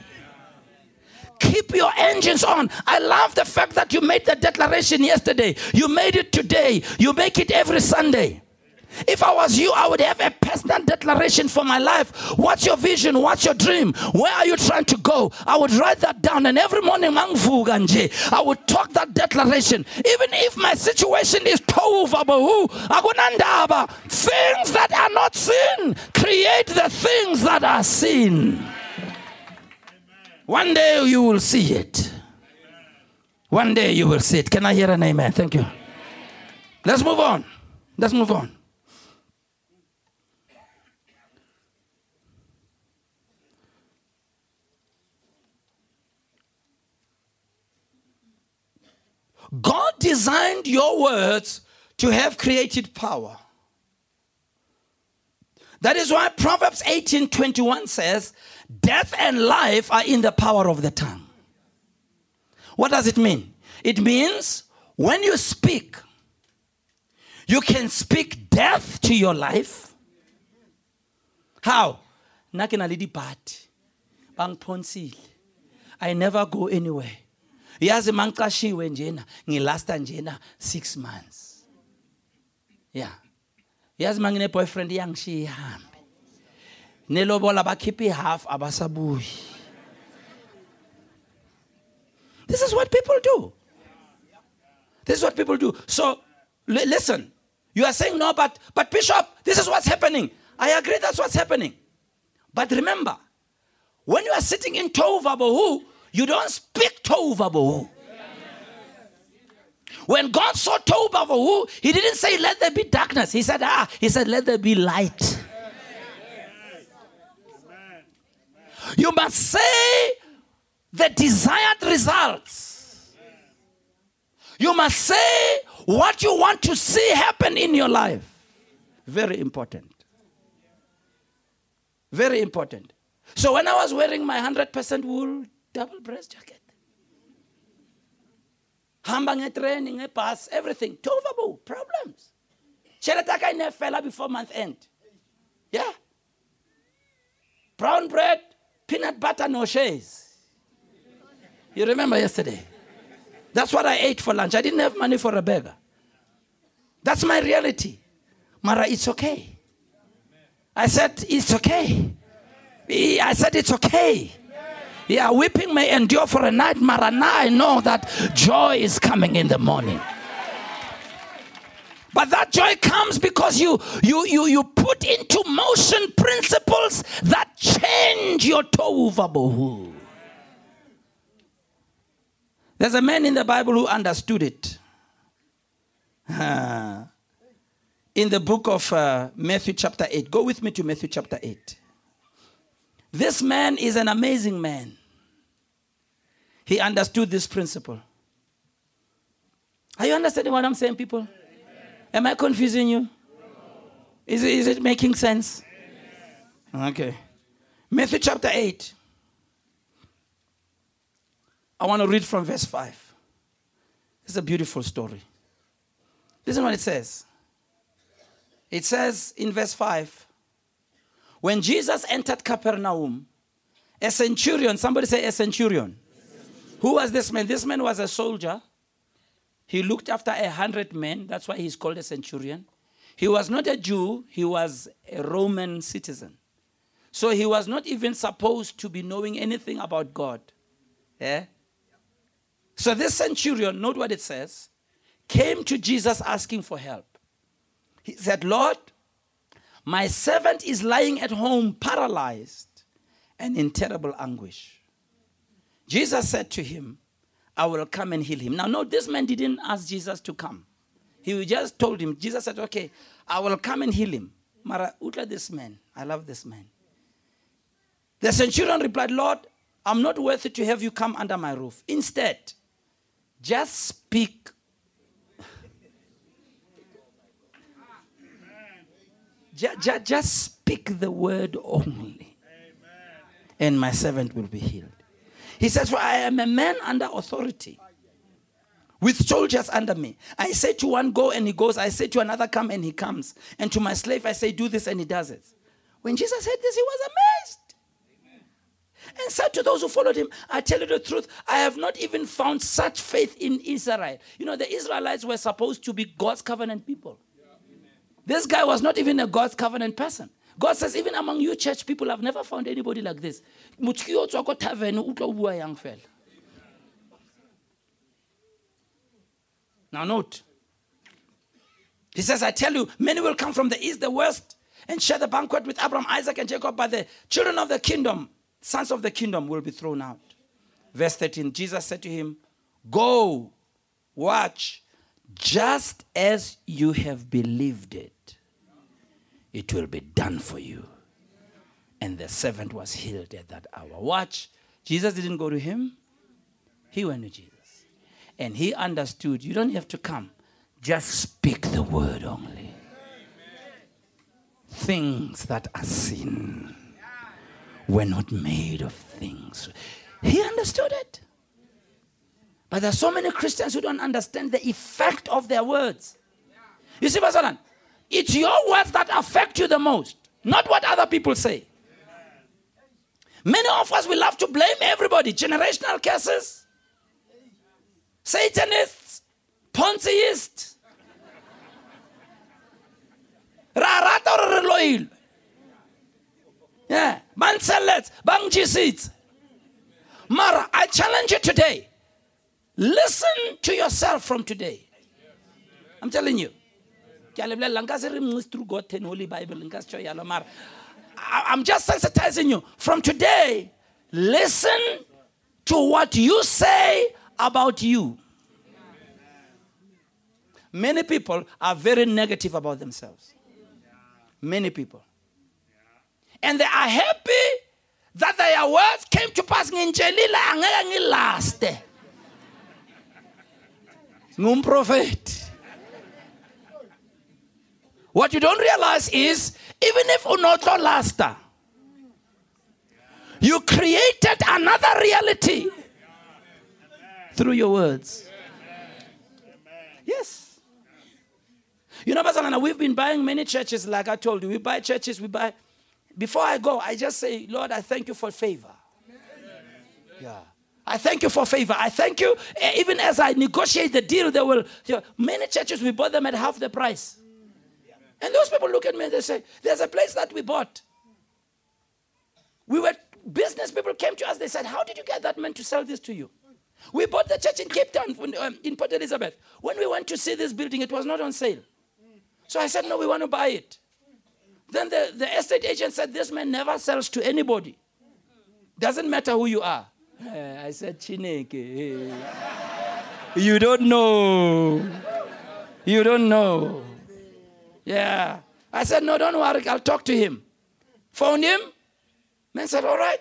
Keep your engines on. I love the fact that you made the declaration yesterday. You made it today. You make it every Sunday. If I was you, I would have a personal declaration for my life. What's your vision? What's your dream? Where are you trying to go? I would write that down, and every morning, I would talk that declaration. Even if my situation is tohu things that are not seen create the things that are seen. One day you will see it. One day you will see it. Can I hear an amen? Thank you. Let's move on. Let's move on. God designed your words to have created power. That is why Proverbs 18:21 says, "Death and life are in the power of the tongue." What does it mean? It means when you speak, You can speak death to your life. How? I never go anywhere. Yazi mangiqashiwe njena ngilasta njena 6 months. Yeah. Yazi mangine boyfriend yangishiya ihambe. Nelobola bakhipha half abasabuyi. This is what people do. This is what people do. So listen, you are saying no, but but Bishop, this is what's happening. I agree that's what's happening. But remember, when you are sitting in Tohu Vabohu, you don't speak Tohu. When God saw Tohu He didn't say, "Let there be darkness." He said, "Ah," He said, "Let there be light." You must say the desired results. You must say what you want to see happen in your life. Very important. Very important. So when I was wearing my 100% wool double breast jacket, hamba ngetrain, ngebus, everything, tohu vabohu, oh, problems. Cheletaka ne fella before month end. Yeah. Brown bread, peanut butter, no shares. You remember yesterday? That's what I ate for lunch. I didn't have money for a burger. That's my reality. Mara, it's okay. I said, it's okay. I said, it's okay. Yeah, weeping may endure for a night. Now I know that joy is coming in the morning. But that joy comes because you you you you put into motion principles that change your tohu. There's a man in the Bible who understood it. In the book of uh, Matthew, chapter 8. Go with me to Matthew, chapter 8. This man is an amazing man. He understood this principle. Are you understanding what I'm saying, people? Am I confusing you? Is it, is it making sense? Okay. Matthew chapter 8. I want to read from verse 5. It's a beautiful story. Listen what it says. It says in verse 5 When Jesus entered Capernaum, a centurion, somebody say a centurion. Who was this man? This man was a soldier. He looked after a hundred men. That's why he's called a centurion. He was not a Jew, he was a Roman citizen. So he was not even supposed to be knowing anything about God. Yeah? So this centurion, note what it says, came to Jesus asking for help. He said, Lord, my servant is lying at home paralyzed and in terrible anguish. Jesus said to him, I will come and heal him. Now, no, this man didn't ask Jesus to come. He just told him, Jesus said, Okay, I will come and heal him. Mara, utla this man. I love this man. The centurion replied, Lord, I'm not worthy to have you come under my roof. Instead, just speak. Ju- ju- just speak the word only, and my servant will be healed. He says, For I am a man under authority, with soldiers under me. I say to one, Go, and he goes. I say to another, Come, and he comes. And to my slave, I say, Do this, and he does it. When Jesus heard this, he was amazed and said to those who followed him, I tell you the truth, I have not even found such faith in Israel. You know, the Israelites were supposed to be God's covenant people. This guy was not even a God's covenant person. God says, even among you church people, I've never found anybody like this. Now note. He says, I tell you, many will come from the east, the west, and share the banquet with Abraham, Isaac, and Jacob, but the children of the kingdom, sons of the kingdom, will be thrown out. Verse 13 Jesus said to him, Go, watch, just as you have believed it, it will be done for you. And the servant was healed at that hour. Watch, Jesus didn't go to him, he went to Jesus. And he understood you don't have to come, just speak the word only. Things that are seen were not made of things. He understood it. But there are so many Christians who don't understand the effect of their words. You see, Basalan, it's your words that affect you the most, not what other people say. Many of us, we love to blame everybody. Generational curses, Satanists, Poncyists. Rarata loyal. Yeah. Manselets, bangjisits. Mara, I challenge you today. Listen to yourself from today. I'm telling you. Through God Holy Bible I'm just sensitizing you. From today, listen to what you say about you. Many people are very negative about themselves. Many people. And they are happy that their words came to pass ngintshelile angeke ngilaste ngumprofeti what you don't realize is even if unotlo lasta you created another reality through your words yes you know Bazalana, we've been buying many churches like i told you we buy churches we buy before I go, I just say, Lord, I thank you for favor. Yeah. I thank you for favor. I thank you. Eh, even as I negotiate the deal, there will you know, many churches we bought them at half the price. And those people look at me and they say, There's a place that we bought. We were business people came to us, they said, How did you get that man to sell this to you? We bought the church in Cape Town um, in Port Elizabeth. When we went to see this building, it was not on sale. So I said, No, we want to buy it. Then the, the estate agent said, This man never sells to anybody. Doesn't matter who you are. I said, Chineke. You don't know. You don't know. Yeah. I said, No, don't worry. I'll talk to him. Phoned him. Man said, All right.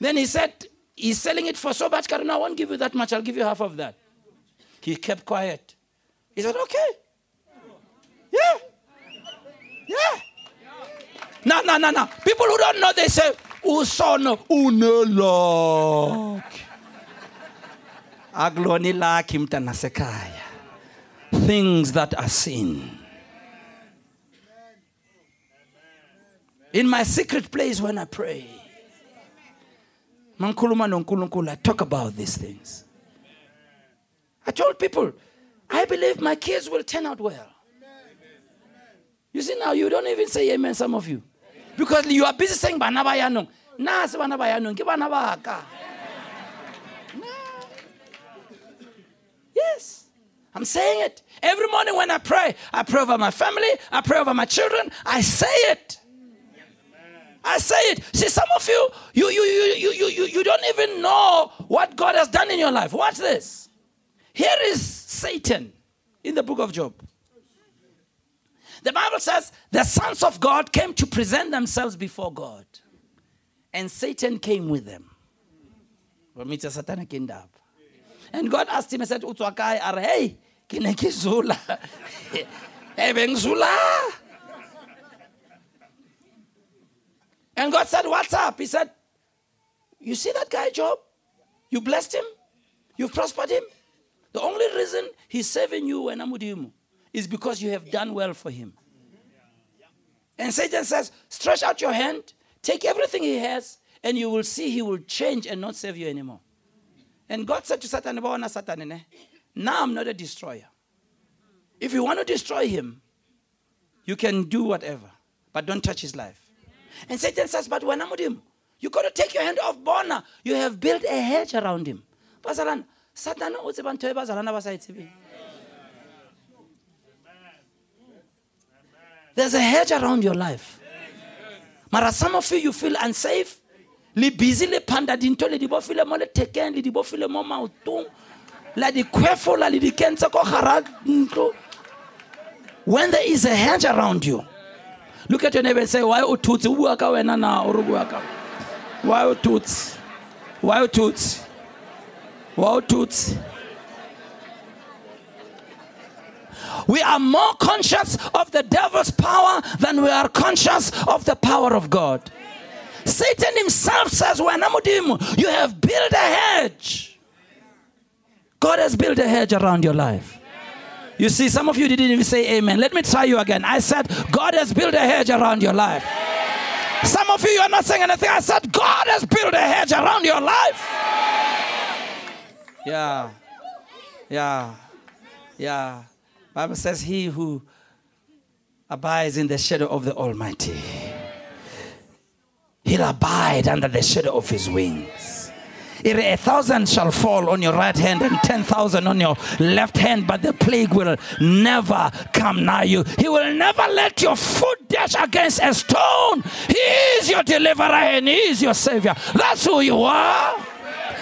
Then he said, He's selling it for so much. I won't give you that much. I'll give you half of that. He kept quiet. He said, Okay. Yeah. Yeah. No, no, no, no. People who don't know, they say, Usono unelok. Agloni laki mtanasekaya. Things that are seen. In my secret place when I pray, I talk about these things. I told people, I believe my kids will turn out well. You see now, you don't even say amen, some of you. Because you are busy saying bana ba yanong. Na se bana ba yanong ke bana ba ka. Yes. I'm saying it. Every morning when I pray, I pray over my family, I pray over my children. I say it. I say it. See, some of you, you, you, you, you, you, you, don't even know what God has done in your life. Watch this. Here is Satan in the book of Job. The Bible says the sons of God came to present themselves before God, and Satan came with them. And God asked him, He said, are hey, kinekizula. And God said, What's up? He said, You see that guy, Job? You blessed him, you've prospered him. The only reason he's saving you and Amudimu is because you have done well for him. And Satan says, Stretch out your hand, take everything he has, and you will see he will change and not save you anymore. And God said to Satan, Satan, now I'm not a destroyer. If you want to destroy him, you can do whatever, but don't touch his life. And Satan says, But when I'm with him, you got to take your hand off Bona. You have built a hedge around him. Satan, There's a hedge around your life. Mara some of you you feel unsafe. Le busy le panda dinto le di bofile mo le tekeng le di bofile mo maotong. La di kwefo la le di kentse ko ntlo. When there is a hedge around you, look at your neighbor and say, Why o tutsi? O bua ka wena na o re bua ka. Why o tutsi? Why o tutsi? Why o tutsi? We are more conscious of the devil's power than we are conscious of the power of God. Satan himself says, You have built a hedge. God has built a hedge around your life. You see, some of you didn't even say amen. Let me try you again. I said, God has built a hedge around your life. Some of you, you are not saying anything. I said, God has built a hedge around your life. Yeah. Yeah. Yeah. Bible says, He who abides in the shadow of the Almighty, he'll abide under the shadow of his wings. A thousand shall fall on your right hand and ten thousand on your left hand, but the plague will never come nigh you. He will never let your foot dash against a stone. He is your deliverer and He is your Savior. That's who you are.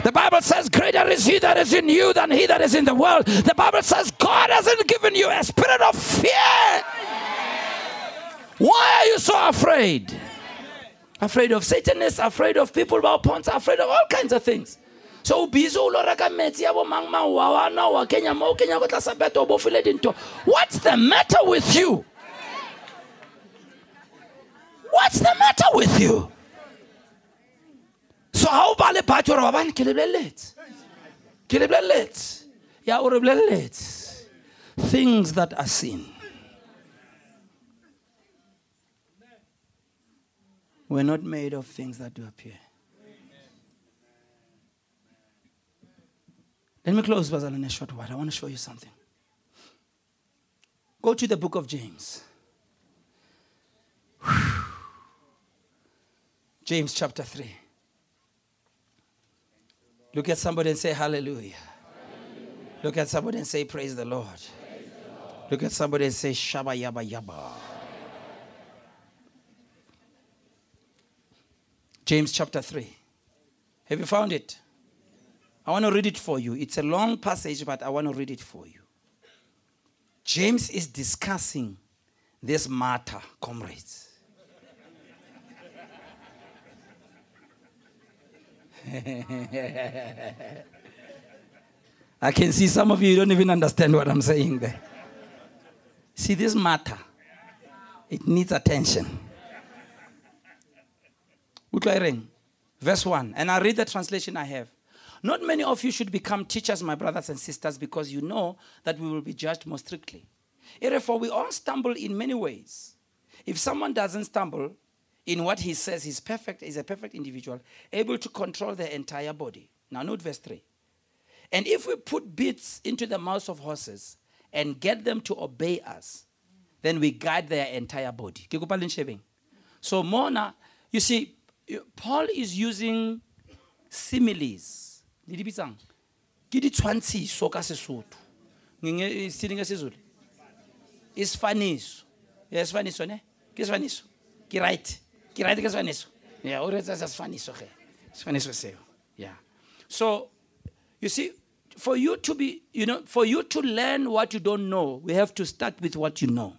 The Bible says, Greater is He that is in you than He that is in the world. The Bible says, God hasn't given you a spirit of fear. Why are you so afraid? Afraid of Satanists, afraid of people about pawns, afraid of all kinds of things. So busy o lo reka metsi ya bo mang mang wa wa na wa kenya mo kenya go tlasa file dinto. What's the matter with you? What's the matter with you? So how ba le batho re wa bane. Ya o re. Things that are seen. We're not made of things that do appear. Let me close, Basil, in a short while. I want to show you something. Go to the book of James. James chapter 3. Look at somebody and say, Hallelujah. Hallelujah. Look at somebody and say, Praise the Lord. Praise the Lord. Look at somebody and say, Shaba Yaba Yaba. James chapter 3. Have you found it? I want to read it for you. It's a long passage, but I want to read it for you. James is discussing this matter, comrades. I can see some of you don't even understand what I'm saying there. See, this matter, it needs attention. Verse 1. And I read the translation I have. Not many of you should become teachers, my brothers and sisters, because you know that we will be judged more strictly. Therefore, we all stumble in many ways. If someone doesn't stumble in what he says he's perfect, is a perfect individual, able to control the entire body. Now, note verse 3. And if we put bits into the mouths of horses and get them to obey us, then we guide their entire body. So, Mona, you see, Eh, Paul is using similes. Le di bitsang? Ke ditshwantshiso ka Sesotho. Ngenge sitting isiZulu. Isifaniso. Yeah, isifaniso ne? Ke isifaniso. Ke right. Ke right ke isifaniso. Yeah, o retsa sa sifaniso ge. Sifaniso seo. Yeah. So, you see, for you to be, you know, for you to learn what you don't know, we have to start with what you know.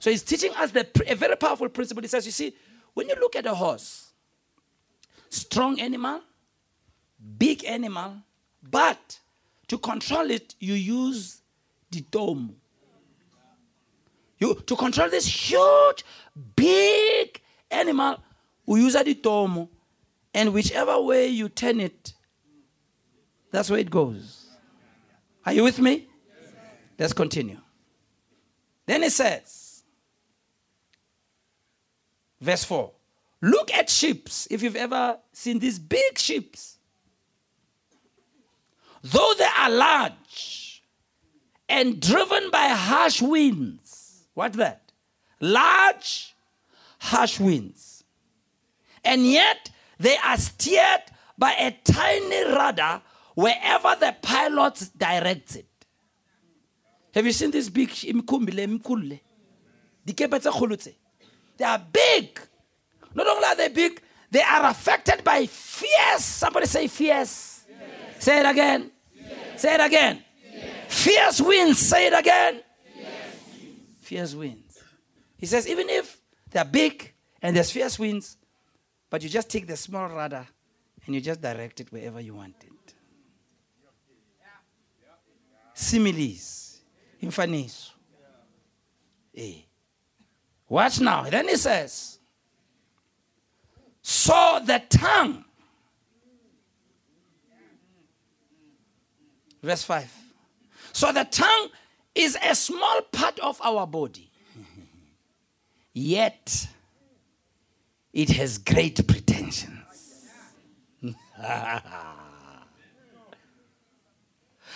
So he's teaching us the, a very powerful principle. He says, you see, when you look at a horse, strong animal, big animal, but to control it, you use the dome. You, to control this huge, big animal, we use the dome. And whichever way you turn it, that's where it goes. Are you with me? Let's continue. Then it says, verse 4 Look at ships, if you've ever seen these big ships. Though they are large and driven by harsh winds. What's that? Large, harsh winds. And yet they are steered by a tiny rudder wherever the pilot directs it. Have you seen this big imkumbile They are big. Not only are they big, they are affected by fierce. Somebody say fierce. Yes. Say it again. Yes. Say it again. Yes. Fierce winds. Say it again. Fierce winds. He says, even if they're big and there's fierce winds, but you just take the small rudder and you just direct it wherever you want it. Similes. Infanis. Hey. Eh. Watch now. Then he says, so the tongue. Verse 5. So the tongue is a small part of our body, yet it has great pretensions.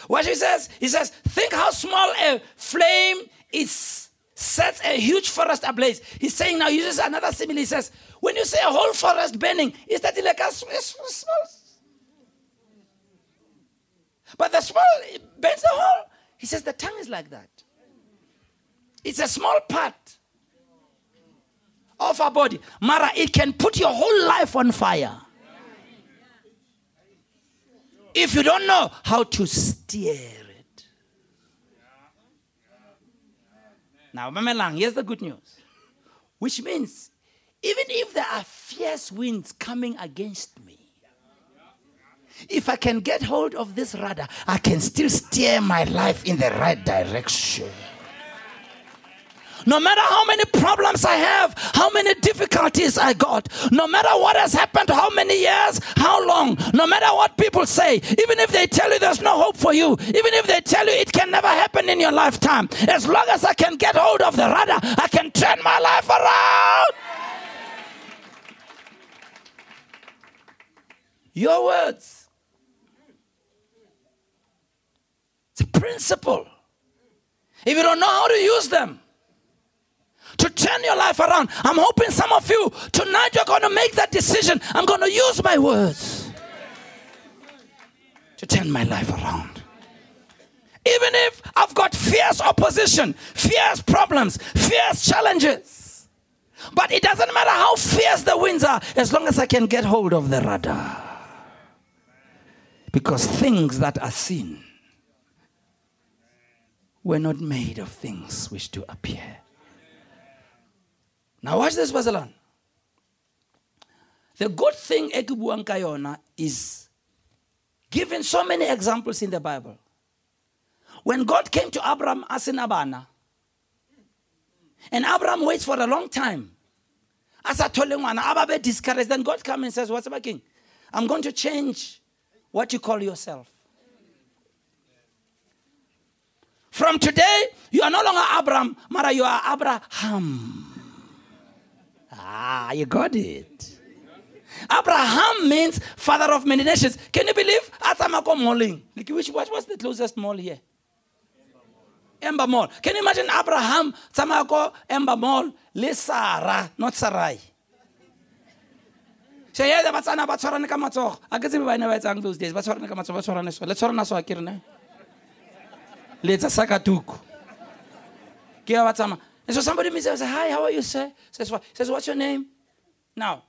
what he says, he says, think how small a flame is sets a huge forest ablaze. He's saying now, uses another simile. He says, when you say a whole forest burning, is that like a small? But the small burns the whole. He says the tongue is like that. It's a small part of our body. Mara, it can put your whole life on fire. If you don't know how to steer it. Now, Mamelang, here's the good news. Which means, even if there are fierce winds coming against me, if I can get hold of this rudder, I can still steer my life in the right direction. No matter how many problems I have, how many difficulties I got, no matter what has happened, how many years, how long, no matter what people say, even if they tell you there's no hope for you, even if they tell you it can never happen in your lifetime, as long as I can get hold of the rudder, I can turn my life around. Your words. It's a principle. If you don't know how to use them, to turn your life around. I'm hoping some of you tonight you're going to make that decision. I'm going to use my words to turn my life around. Even if I've got fierce opposition, fierce problems, fierce challenges. But it doesn't matter how fierce the winds are as long as I can get hold of the rudder. Because things that are seen were not made of things which do appear. Now watch this Barcelona. The good thing Ekibuang Kayona is given so many examples in the Bible. When God came to Abraham as in Abana, and Abraham waits for a long time. As I told him, Ababe discouraged. Then God comes and says, What's up, king? I'm going to change what you call yourself. From today, you are no longer Abraham, Mara, you are Abraham. Ah, you got it. Abraham means father of many nations. Can you believe? Atamako Malling. Which what was the closest mall here? Ember Mall. Can you imagine Abraham Tamako Ember Mall? Le Sarah, not Sarai. The batsana ba tshwarane ka matsogo. A ke tsebe ba ne ba etsang those days. Ba tshwarane ka matsogo, ba tshwarane so. Le tshwarana so a ke rene. Le tsa sakatuku. Ke ba tsama. And so somebody meets and says, Hi, how are you, sir? Says, what? Says, What's your name? Now,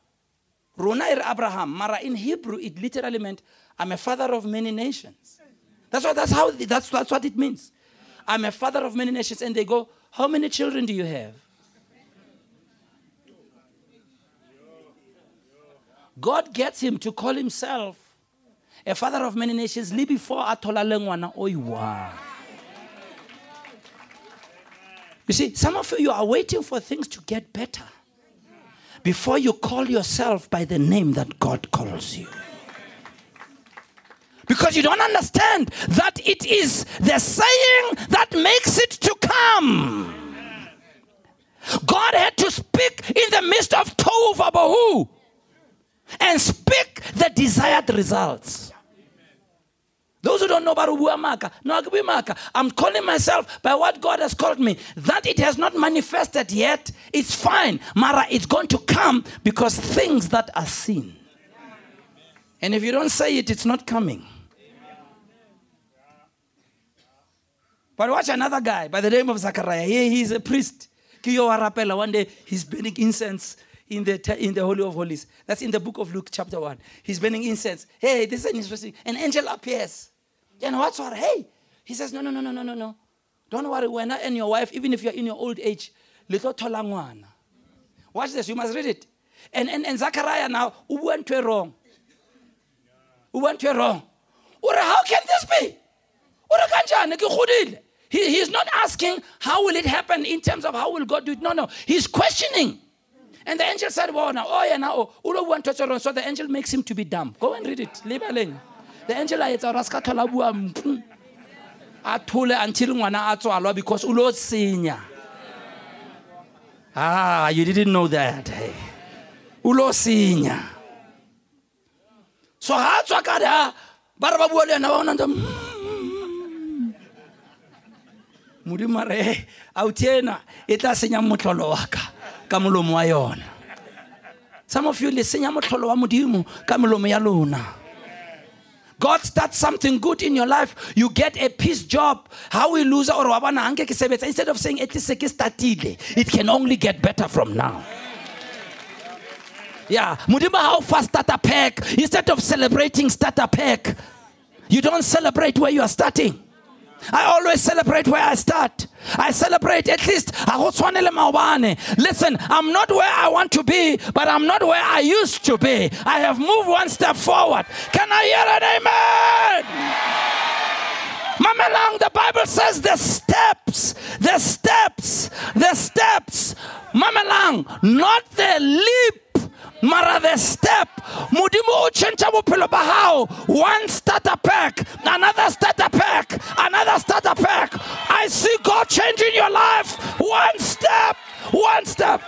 Ronair er Abraham, Mara in Hebrew, it literally meant, I'm a father of many nations. That's what that's how that's that's what it means. I'm a father of many nations. And they go, How many children do you have? God gets him to call himself a father of many nations before atola lengwana oiwa. You see, some of you, are waiting for things to get better before you call yourself by the name that God calls you. Because you don't understand that it is the saying that makes it to come. God had to speak in the midst of Tohu Vabohu and speak the desired results. Those who don't know about Ubuamaka, no Maka, I'm calling myself by what God has called me. That it has not manifested yet, it's fine. Mara, it's going to come because things that are seen. And if you don't say it, it's not coming. But watch another guy by the name of Zachariah. He, he's a priest. One day he's burning incense in the, in the Holy of Holies. That's in the book of Luke, chapter 1. He's burning incense. Hey, this is interesting. An angel appears. And what's what? Hey. He says, No, no, no, no, no, no, no. Don't worry. we're not and your wife, even if you're in your old age, little tolangwana. Watch this. You must read it. And, and, and Zachariah now, who went to wrong? Who went to wrong? How can this be? He, he's not asking how will it happen in terms of how will God do it. No, no. He's questioning. And the angel said, well, now, oh, yeah, now, oh, so the angel makes him to be dumb. Go and read it. The angel a thole until ngwana a tswalwa because o lo senya ah you didn't know that hey. o lo senya so ha a tswa ka da ba re ba bua le yena ba bona ntse, "Mm." modimo a re auti ena e tla senya motlholo wa ka molomo wa yona some of you le senya motlholo wa modimo ka melomo ya lona God starts something good in your life. You get a peace job. How we lose or wabana anke instead of saying at least ke startile. It can only get better from now. Yeah, modimo how fast starter pack instead of celebrating starter pack. You don't celebrate where you are starting. I always celebrate where I start. I celebrate at least. Listen, I'm not where I want to be, but I'm not where I used to be. I have moved one step forward. Can I hear an amen? Mamelang, the Bible says the steps, the steps, the steps. Mamelang, not the leap mara the step modimo o change bophelo ba gago one starter pack another starter pack another starter pack i see god changing your life one step one step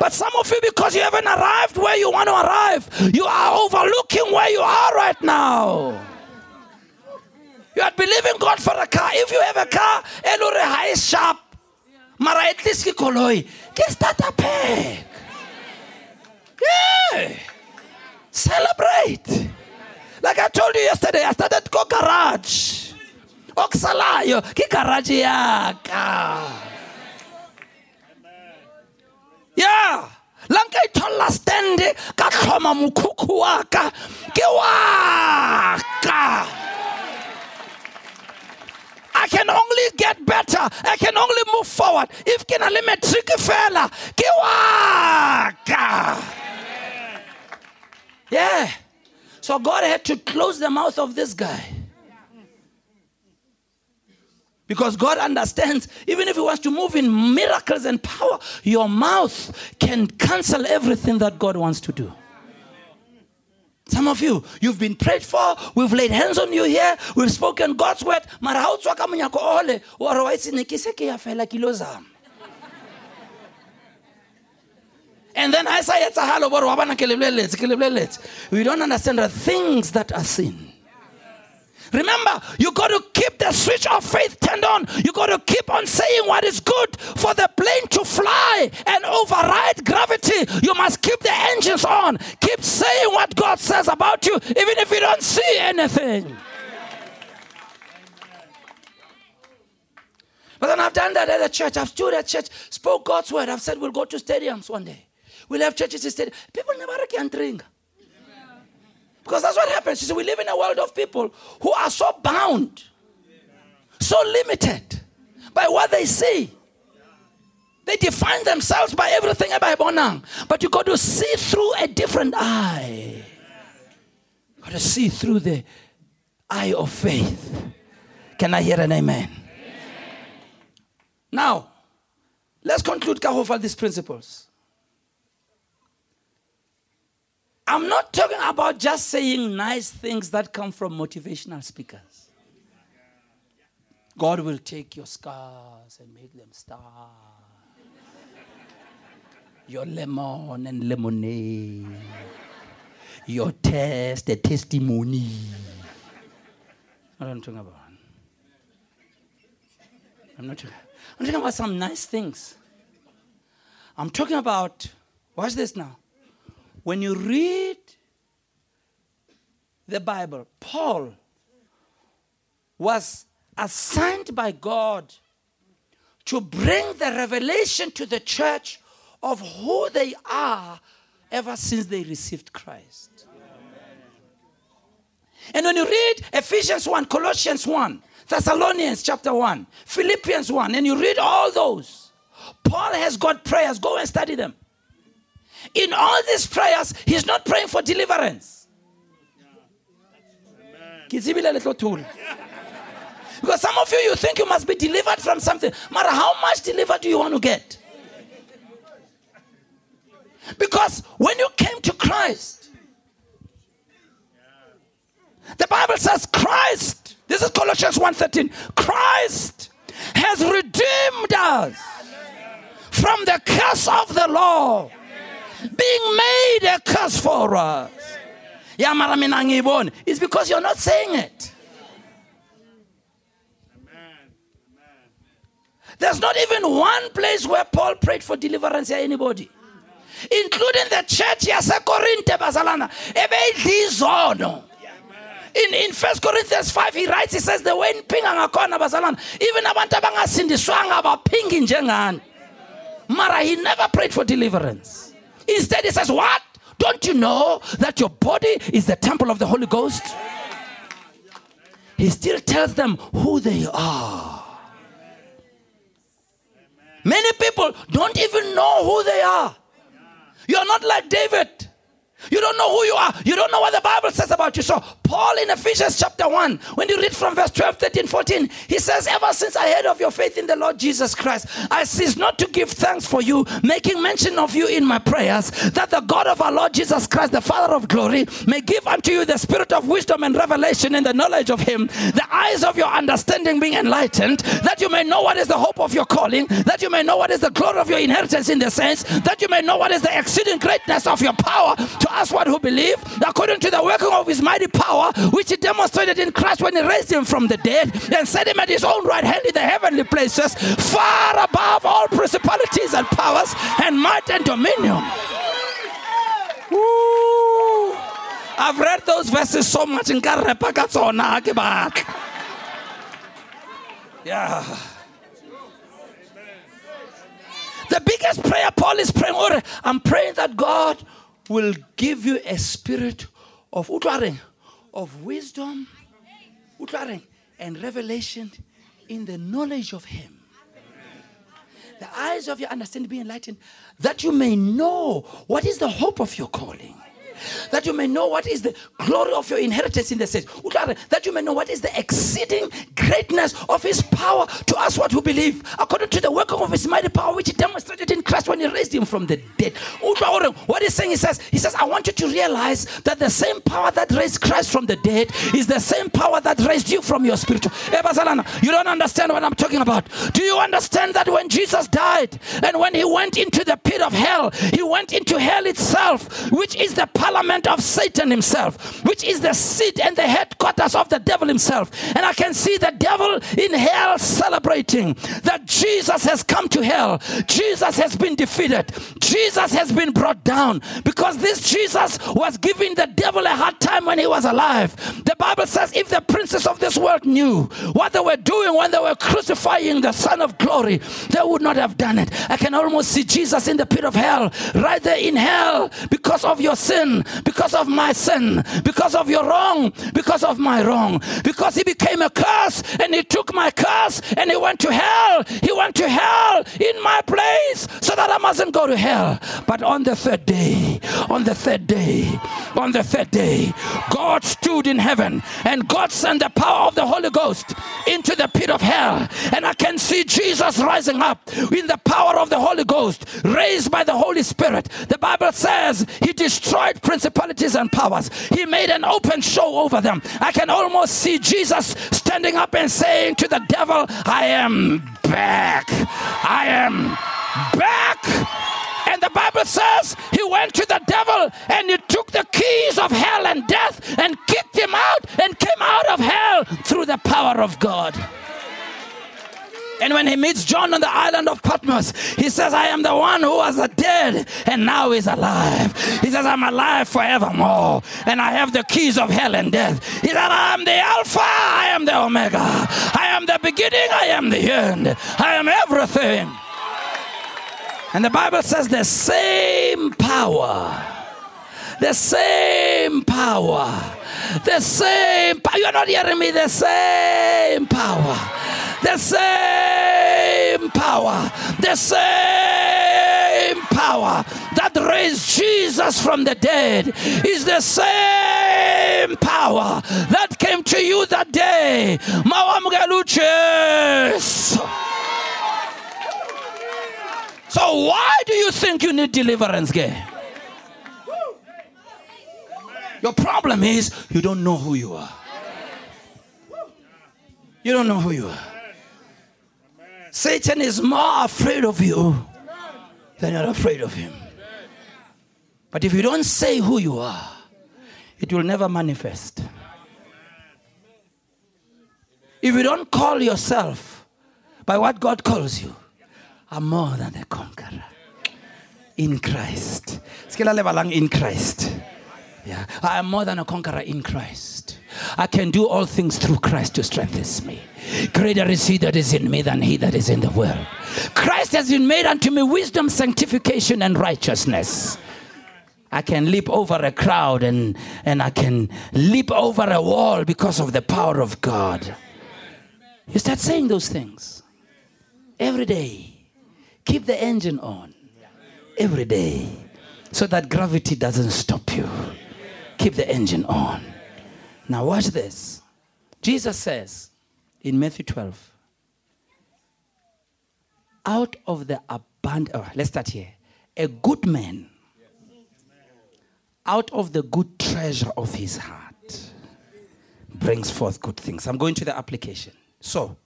but some of you, because you haven't arrived where you want to arrive, you are overlooking where you are right now. You are believing God for a car. If you have a car, elore high sharp. Mara at least ke koloi. Ke starter pack. Yeah. Celebrate. Like I told you yesterday, I started go garage. Oksalayo, ke garage ya ka. Yeah. Lanka ithola stand ka tlhoma mokhukhu wa ka. I can only get better. I can only move forward. If ke na le matric fela ke wa. Yeah. So God had to close the mouth of this guy. Because God understands, even if He wants to move in miracles and power, your mouth can cancel everything that God wants to do. Some of you, you've been prayed for, we've laid hands on you here, we've spoken God's word, ne ya fela. And then I say it's a hello, we don't understand the things that are seen. Remember, you got to keep the switch of faith turned on. You got to keep on saying what is good for the plane to fly and override gravity. You must keep the engines on. Keep saying what God says about you, even if you don't see anything. But then I've done that at the church. I've stood at church, spoke God's word. I've said we'll go to stadiums one day. We'll have churches instead. People never can drink. Because that's what happens. You see, we live in a world of people who are so bound, so limited by what they see. They define themselves by everything. But you got to see through a different eye. You got to see through the eye of faith. Can I hear an amen? amen. Now, let's conclude Kahofal these principles. I'm not talking about just saying nice things that come from motivational speakers. God will take your scars and make them stars. Your lemon and lemonade. Your test, a testimony. What I'm talking about. I'm not I'm talking about some nice things. I'm talking about, watch this now when you read the Bible, Paul was assigned by God to bring the revelation to the church of who they are ever since they received Christ. And when you read Ephesians 1, Colossians 1, Thessalonians chapter 1, Philippians 1, and you read all those, Paul has got prayers. Go and study them. In all these prayers, he's not praying for deliverance. Because some of you, you think you must be delivered from something. matter how much delivered do you want to get? Because when you came to Christ, the Bible says Christ This is Colossians 1:13. Christ has redeemed us from the curse of the law, being made a curse for us. Mara. It's because you're not saying it. There's not even one place where Paul prayed for deliverance here, anybody. Including the church yasekorinte bazalana. Ebeyidla izono. In, in 1 Corinthians 5, he writes, he says, the way impinga ngakhona bazalana, even abantu abangasindiswanga abaphingi njengani. Mara, he never prayed for deliverance. Instead, he says, What? Don't you know that your body is the temple of the Holy Ghost? He still tells them who they are. Many people don't even know who they are. You're not like David. You don't know who you are. You don't know what the Bible says about you. So, Paul in Ephesians chapter 1, when you read from verse 12, 13, 14, he says, Ever since I heard of your faith in the Lord Jesus Christ, I cease not to give thanks for you, making mention of you in my prayers, that the God of our Lord Jesus Christ, the Father of glory, may give unto you the spirit of wisdom and revelation in the knowledge of him, the eyes of your understanding being enlightened, that you may know what is the hope of your calling, that you may know what is the glory of your inheritance in the saints, that you may know what is the exceeding greatness of your power to us what who believe, according to the working of his mighty power, which he demonstrated in Christ when he raised him from the dead and set him at his own right hand in the heavenly places, far above all principalities and powers and might and dominion. I've read those verses so much in Yeah. The biggest prayer Paul is praying, I'm praying that God will give you a spirit of of wisdom and revelation in the knowledge of him. The eyes of your understanding be enlightened that you may know what is the hope of your calling that you may know what is the glory of your inheritance in the saints. That you may know what is the exceeding greatness of his power to us what who believe, according to the working of his mighty power, which he demonstrated in Christ when he raised him from the dead. What he's saying, he says, he says, I want you to realize that the same power that raised Christ from the dead is the same power that raised you from your spiritual. Eh, you don't understand what I'm talking about. Do you understand that when Jesus died and when he went into the pit of hell, he went into hell itself, which is the parliament of Satan himself, which is the seat and the headquarters of the devil himself. And I can see the devil in hell celebrating that Jesus has come to hell. Jesus has been defeated. Jesus has been brought down because this Jesus was giving the devil a hard time when he was alive. The Bible says if the princes of this world knew what they were doing when they were crucifying the Son of Glory, they would not have done it. I can almost see Jesus in the pit of hell, right there in hell because of your sin, because of my sin, because of your wrong, because of my wrong, because he became a curse and he took my curse and he went to hell. He went to hell in my place so that I mustn't go to hell. But on the third day, on the third day, on the third day, God stood in heaven and God sent the power of the Holy Ghost into the pit of hell. And I can see Jesus rising up in the power of the Holy Ghost, raised by the Holy Spirit. The Bible says he destroyed principalities and powers. He made an open show over them. I can almost see Jesus standing up and saying to the devil, I am back. I am back. And the Bible says he went to the devil and he took the keys of hell and death and kicked him out and came out of hell through the power of God. And when he meets John on the island of Patmos, he says, I am the one who was dead and now is alive. He says, I'm alive forevermore. And I have the keys of hell and death. He said, I am the Alpha, I am the Omega. I am the beginning, I am the end. I am everything. And the Bible says the same power, the same power, the same power. You're not hearing me, the same power the same power, the same power that raised Jesus from the dead is the same power that came to you that day. So why do you think you need deliverance, gay? Your problem is you don't know who you are. You don't know who you are. Satan is more afraid of you than you're afraid of him. But if you don't say who you are, it will never manifest. If you don't call yourself by what God calls you, I'm more than a conqueror in Christ. In Christ. Yeah. I am more than a conqueror in Christ. I can do all things through Christ who strengthens me. Greater is he that is in me than he that is in the world. Christ has been made unto me wisdom, sanctification, and righteousness. I can leap over a crowd and, and I can leap over a wall because of the power of God. You start saying those things every day. Keep the engine on every day so that gravity doesn't stop you. Keep the engine on. Now, watch this. Jesus says in Matthew 12, out of the abundance, oh, let's start here. A good man, out of the good treasure of his heart, brings forth good things. I'm going to the application. So,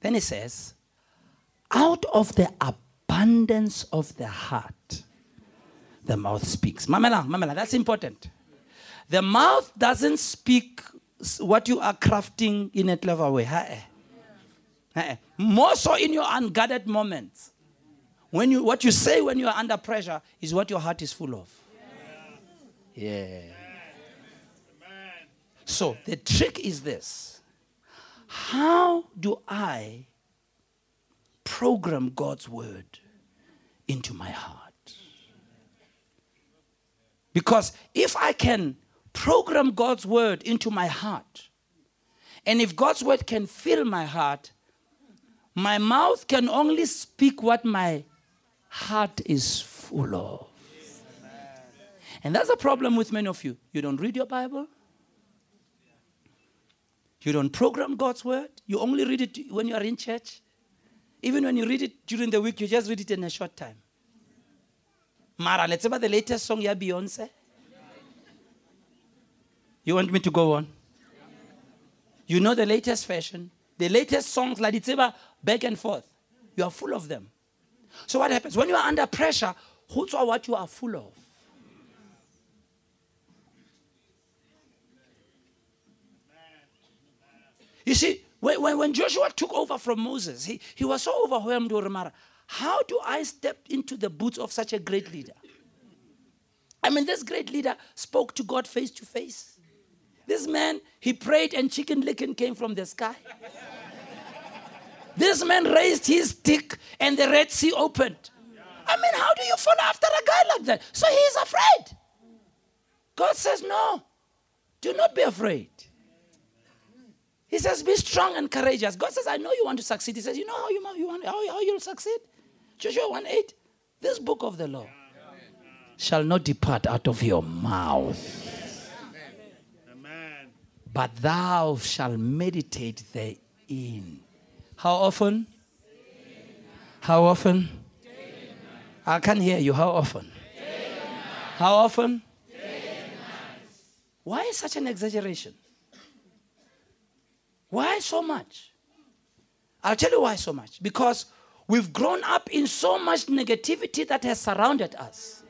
then he says, out of the abundance of the heart, the mouth speaks. Mamela, mamela, that's important. The mouth doesn't speak what you are crafting in a clever way. More so in your unguarded moments. When you, what you say when you are under pressure is what your heart is full of. Yeah. So the trick is this How do I program God's word into my heart? Because if I can program God's word into my heart, and if God's word can fill my heart, my mouth can only speak what my heart is full of. And that's a problem with many of you. You don't read your Bible. You don't program God's word. You only read it when you are in church. Even when you read it during the week, you just read it in a short time. Mara, let's about the latest song, yeah, Beyonce. You want me to go on? You know the latest fashion, the latest songs, like it's ever back and forth. You are full of them. So what happens? When you are under pressure, who's what you are full of? You see, when, when, Joshua took over from Moses, he, he was so overwhelmed with Ramara. How do I step into the boots of such a great leader? I mean, this great leader spoke to God face to face. This man, he prayed and chicken licken came from the sky. this man raised his stick and the Red Sea opened. I mean, how do you follow after a guy like that? So he's afraid. God says, No, do not be afraid. He says, Be strong and courageous. God says, I know you want to succeed. He says, You know how you, you want, how, how you'll succeed? Joshua 1 8. This book of the law shall not depart out of your mouth but thou shalt meditate therein. How often? How often? I can't hear you. How often? How often? Why such an exaggeration? Why so much? I'll tell you why so much. Because we've grown up in so much negativity that has surrounded us.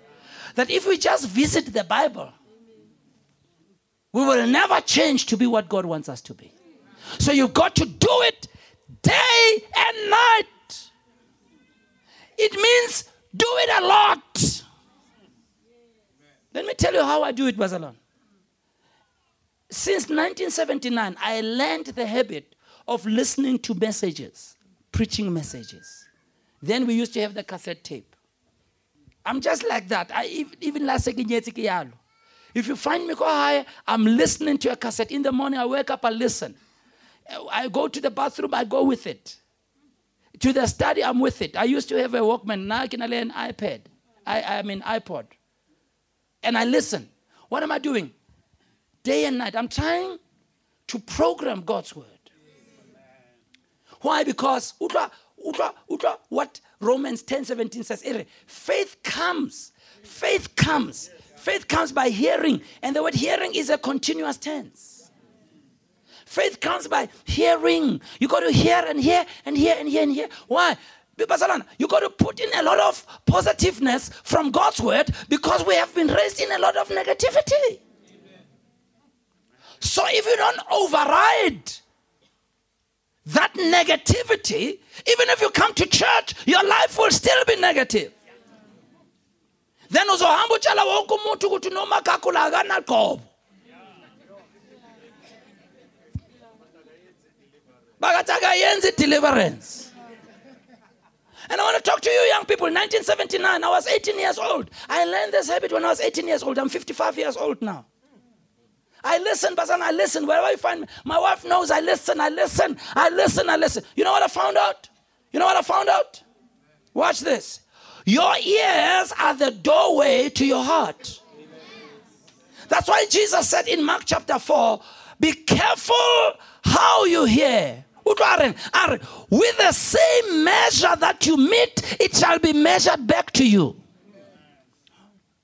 That if we just visit the Bible, we will never change to be what God wants us to be. So you've got to do it day and night. It means do it a lot. Let me tell you how I do it, Bazalon. Since 1979, I learned the habit of listening to messages, preaching messages. Then we used to have the cassette tape. I'm just like that. I even last second if you find me high, I'm listening to a cassette. In the morning, I wake up, I listen. I go to the bathroom, I go with it. To the study, I'm with it. I used to have a Walkman. Now I can have an iPad. I, I mean, iPod. And I listen. What am I doing? Day and night. I'm trying to program God's word. Why? Because what Romans 10 17 says, faith comes. Faith comes Faith comes by hearing, and the word hearing is a continuous tense. Faith comes by hearing. You got to hear and hear and hear and hear and hear. Why? Basalana, you got to put in a lot of positiveness from God's word because we have been raised in a lot of negativity. So if you don't override that negativity, even if you come to church, your life will still be negative. Then uzohamba wonke umuntu ukuthi nomakhakhula akanaqobo bakathi akayenzi deliverance and I want to talk to you, young people. 1979, I was 18 years old. I learned this habit when I was 18 years old. I'm 55 years old now. I listen, but I listen. Wherever you find me, my wife knows I listen, I listen, I listen, I listen. You know what I found out? You know what I found out? Watch this. Your ears are the doorway to your heart. That's why Jesus said in Mark chapter 4 be careful how you hear. With the same measure that you meet, it shall be measured back to you.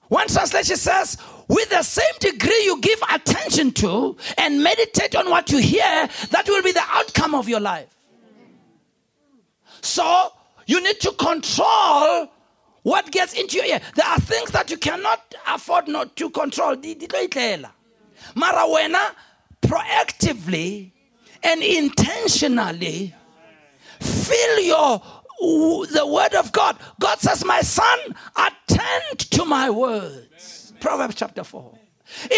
One translation says, with the same degree you give attention to and meditate on what you hear, that will be the outcome of your life. So you need to control what gets into your ear. There are things that you cannot afford not to control. Mara wena proactively and intentionally fill your the word of God. God says, My son, attend to my words. Proverbs chapter 4.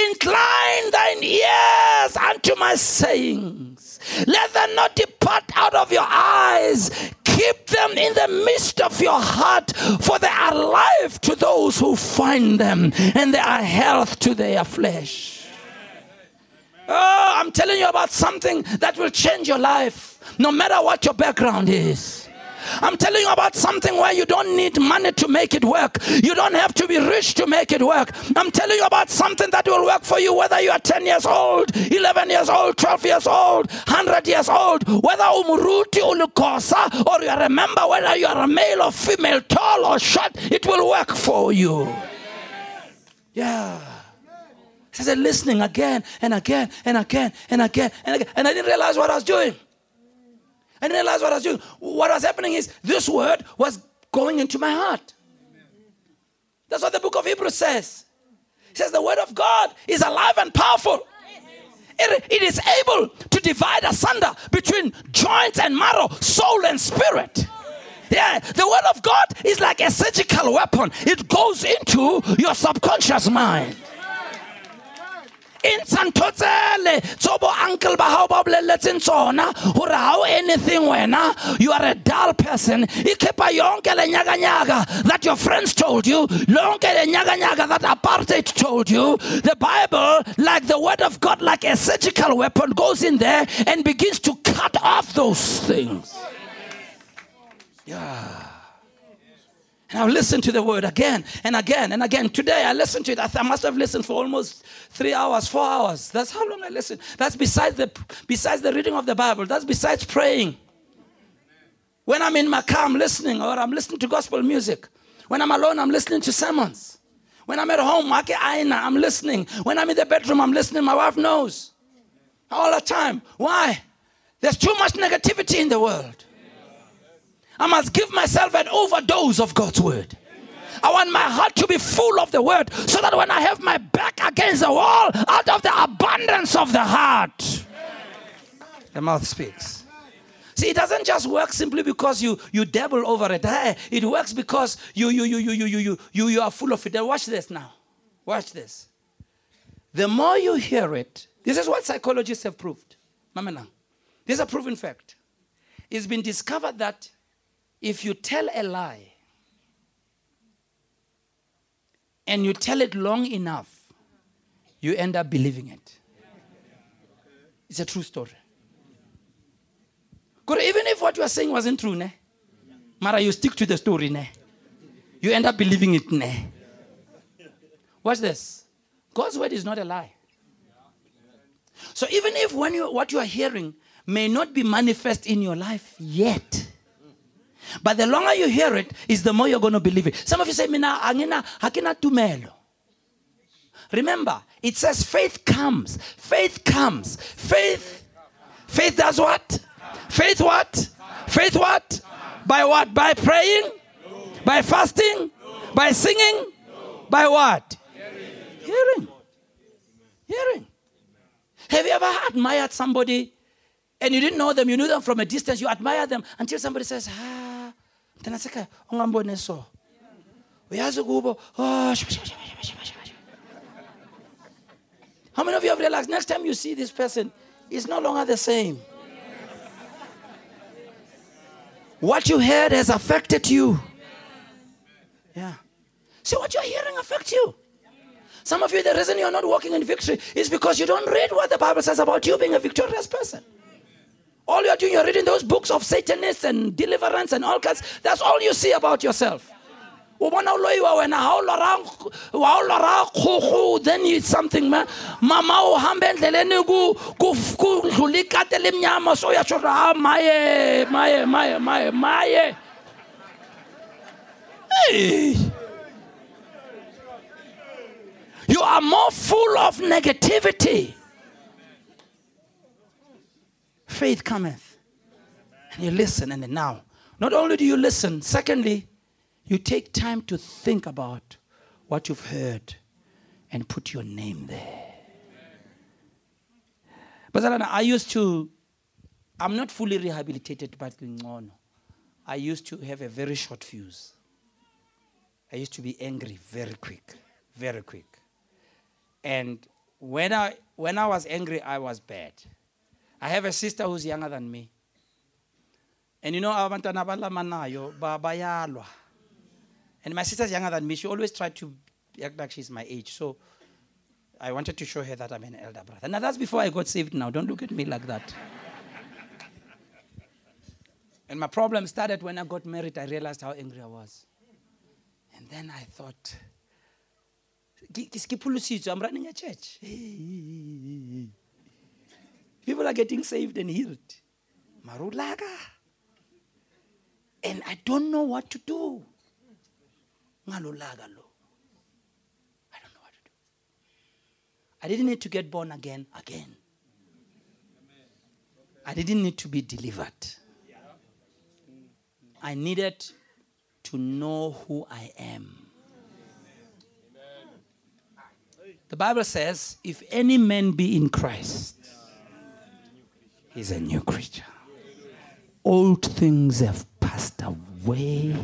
Incline thine ears unto my sayings. Let them not depart out of your eyes. Keep them in the midst of your heart, for they are life to those who find them, and they are health to their flesh. Oh, I'm telling you about something that will change your life, no matter what your background is. I'm telling you about something where you don't need money to make it work. You don't have to be rich to make it work. I'm telling you about something that will work for you, whether you are 10 years old, 11 years old, 12 years old, 100 years old, whether umuruti ulukosa, or you remember whether you are a male or female, tall or short, it will work for you. Yeah. I said, listening again and again and again and again and again. And I didn't realize what I was doing. Didn't realize what I was doing. What was happening is this word was going into my heart. That's what the book of Hebrews says. It says the word of God is alive and powerful. It, it is able to divide asunder between joints and marrow, soul and spirit. Yeah, the word of God is like a surgical weapon. It goes into your subconscious mind tsobo uncle ba hao ba boleletseng tsona. Gore ga anything wena you are a dull person. Kepa yonke le nyaka that your friends told you lonke le nyaka that apartheid told you. The bible like the word of god like a surgical weapon goes in there and begins to cut off those things. Yeah and I've listened to the word again and again and again. Today I listened to it. I, th- I must have listened for almost three hours, four hours. That's how long I listened. That's besides the besides the reading of the Bible. That's besides praying. When I'm in my car, I'm listening, or I'm listening to gospel music. When I'm alone, I'm listening to sermons. When I'm at home, I'm listening. When I'm in the bedroom, I'm listening. My wife knows. All the time. Why? There's too much negativity in the world. I must give myself an overdose of God's word. I want my heart to be full of the word so that when I have my back against the wall, out of the abundance of the heart, the mouth speaks. See, it doesn't just work simply because you, you dabble over it. It works because you, you, you, you, you, you, you, you, are full of it. watch this now. Watch this. The more you hear it, this is what psychologists have proved. Mamana. This is a proven fact. It's been discovered that if you tell a lie and you tell it long enough, you end up believing it. It's a true story. Even if what you are saying wasn't true, ne? Mara, you stick to the story, ne? You end up believing it, ne? Watch this. God's word is not a lie. So even if when you, what you are hearing may not be manifest in your life yet, but the longer you hear it, is the more you're going to believe it. Some of you say, Mina, angina, hakina tumelo. Remember, it says faith comes. Faith comes. Faith Faith does what? Faith what? Faith what? By what? By praying? By fasting? By singing? By what? Hearing. Hearing. Have you ever admired somebody and you didn't know them, you knew them from a distance, you admire them until somebody says, ah, say, ungambone so. Uyazi kubo, oh, how many of you have realized next time you see this person, it's no longer the same? What you heard has affected you. Yeah. See, what you're hearing affects you. Some of you, the reason you're not walking in victory is because you don't read what the Bible says about you being a victorious person. All you're doing, you're reading those books of Satanists and deliverance and all kinds. That's all you see about yourself then it's something ma mama o hambe endleleni kudlula ikate lemnyama so yatsho ah maye maye maye maye maye hey. you are more full of negativity faith cometh and you listen and now not only do you listen secondly you take time to think about what you've heard and put your name there. But I used to, I'm not fully rehabilitated, but I used to have a very short fuse. I used to be angry very quick, very quick. And when I, when I was angry, I was bad. I have a sister who's younger than me. And you know, abantwana balamanayo bayalwa. And my sister's younger than me. She always tried to act like she's my age. So I wanted to show her that I'm an elder brother. Now that's before I got saved now. Don't look at me like that. and my problem started when I got married. I realized how angry I was. And then I thought, I'm running a church. People are getting saved and healed. Marulaga. And I don't know what to do. Ngalo lo. I don't know what to do. I didn't need to get born again again. I didn't need to be delivered. I needed to know who I am. The Bible says, if any man be in Christ, he's a new creature. Old things have passed away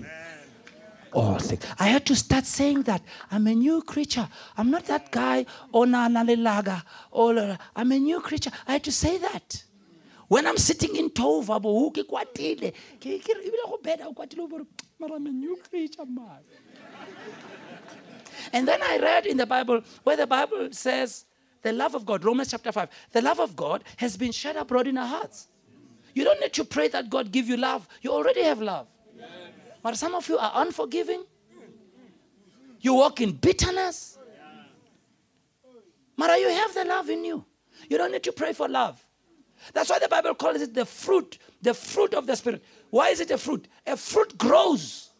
all things. I had to start saying that I'm a new creature. I'm not that guy, oh, onanalelaga, or oh, I'm a new creature. I had to say that. When I'm sitting in Tova, I'm a new creature, man. And then I read in the Bible where the Bible says the love of God, Romans chapter 5, the love of God has been shed abroad in our hearts. You don't need to pray that God give you love. You already have love. But some of you are unforgiving. You walk in bitterness. Mara, you have the love in you. You don't need to pray for love. That's why the Bible calls it the fruit, the fruit of the Spirit. Why is it a fruit? A fruit grows.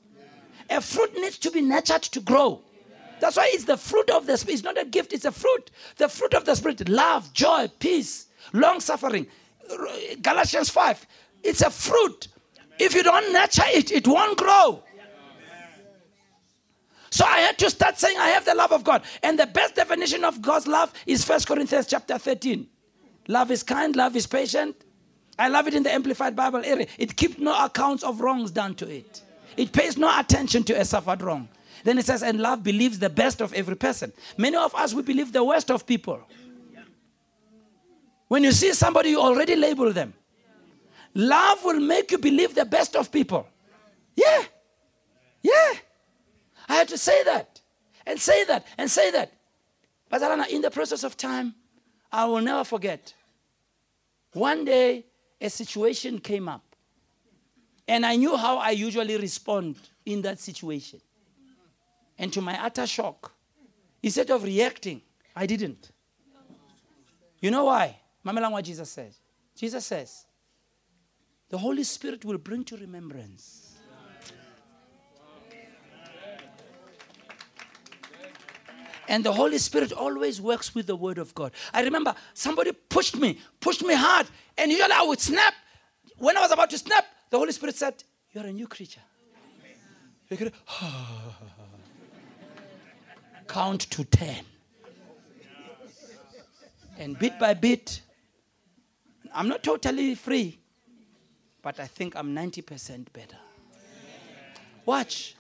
A fruit needs to be nurtured to grow. That's why it's the fruit of the Spirit. It's not a gift, it's a fruit. The fruit of the Spirit love, joy, peace, long suffering. Galatians 5. It's a fruit. If you don't nurture it, it won't grow. So I had to start saying I have the love of God. And the best definition of God's love is 1 Corinthians chapter 13. Love is kind, love is patient. I love it in the Amplified Bible area. It keeps no accounts of wrongs done to it. It pays no attention to a suffered wrong. Then it says, and love believes the best of every person. Many of us, we believe the worst of people. When you see somebody, you already label them. Love will make you believe the best of people. Yeah. Yeah. I had to say that and say that and say that. But Alana, in the process of time, I will never forget. One day, a situation came up. And I knew how I usually respond in that situation. And to my utter shock, instead of reacting, I didn't. You know why? Mamelang what Jesus says. Jesus says, the Holy Spirit will bring to remembrance. And the Holy Spirit always works with the Word of God. I remember somebody pushed me, pushed me hard, and usually I would snap. When I was about to snap, the Holy Spirit said, You're a new creature. Ah. Count to 10. And bit by bit, I'm not totally free, but I think I'm 90% better. Watch.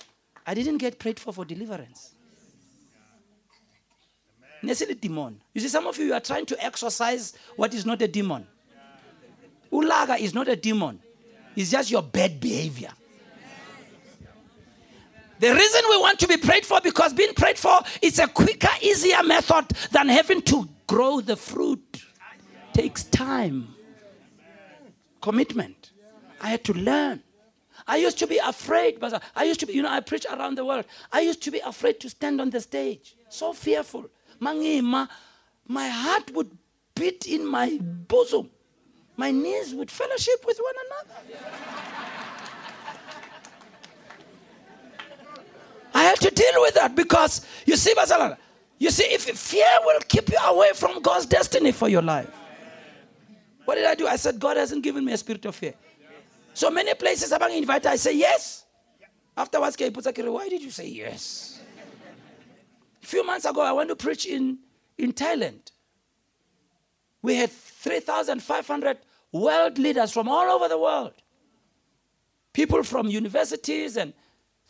I didn't get prayed for for deliverance. Necessarily demon. You see, some of you are trying to exorcise what is not a demon. Ulaga is not a demon. It's just your bad behavior. The reason we want to be prayed for because being prayed for is a quicker, easier method than having to grow the fruit. Takes time. Commitment. I had to learn. I used to be afraid, but I used to be, you know, I preach around the world. I used to be afraid to stand on the stage. So fearful. My heart would beat in my bosom. My knees would fellowship with one another. I had to deal with that because you see, Basalana, you see, if fear will keep you away from God's destiny for your life. What did I do? I said, God hasn't given me a spirit of fear. So many places I'm invited, I say yes. Afterwards, why did you say yes? A few months ago, I went to preach in, in Thailand. We had 3,500 world leaders from all over the world. People from universities and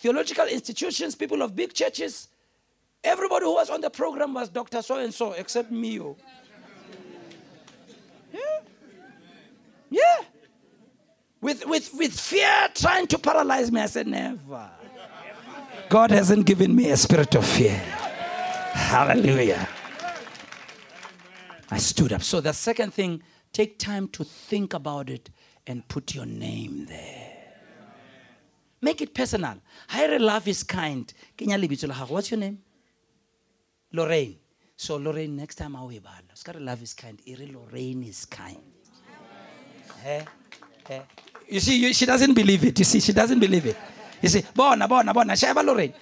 theological institutions, people of big churches. Everybody who was on the program was Dr. So and so, except me. Oh. Yeah. Yeah. With, with, with fear trying to paralyze me, I said, Never. God hasn't given me a spirit of fear. Hallelujah. I stood up. So the second thing, take time to think about it and put your name there. Make it personal. Hire love is kind. What's your name? Lorraine. So Lorraine, next time I will bala. love is kind. Iri Lorraine is kind. You see, she doesn't believe it. You see, she doesn't believe it. You see, bona, bona, bona. Sheba Lorraine.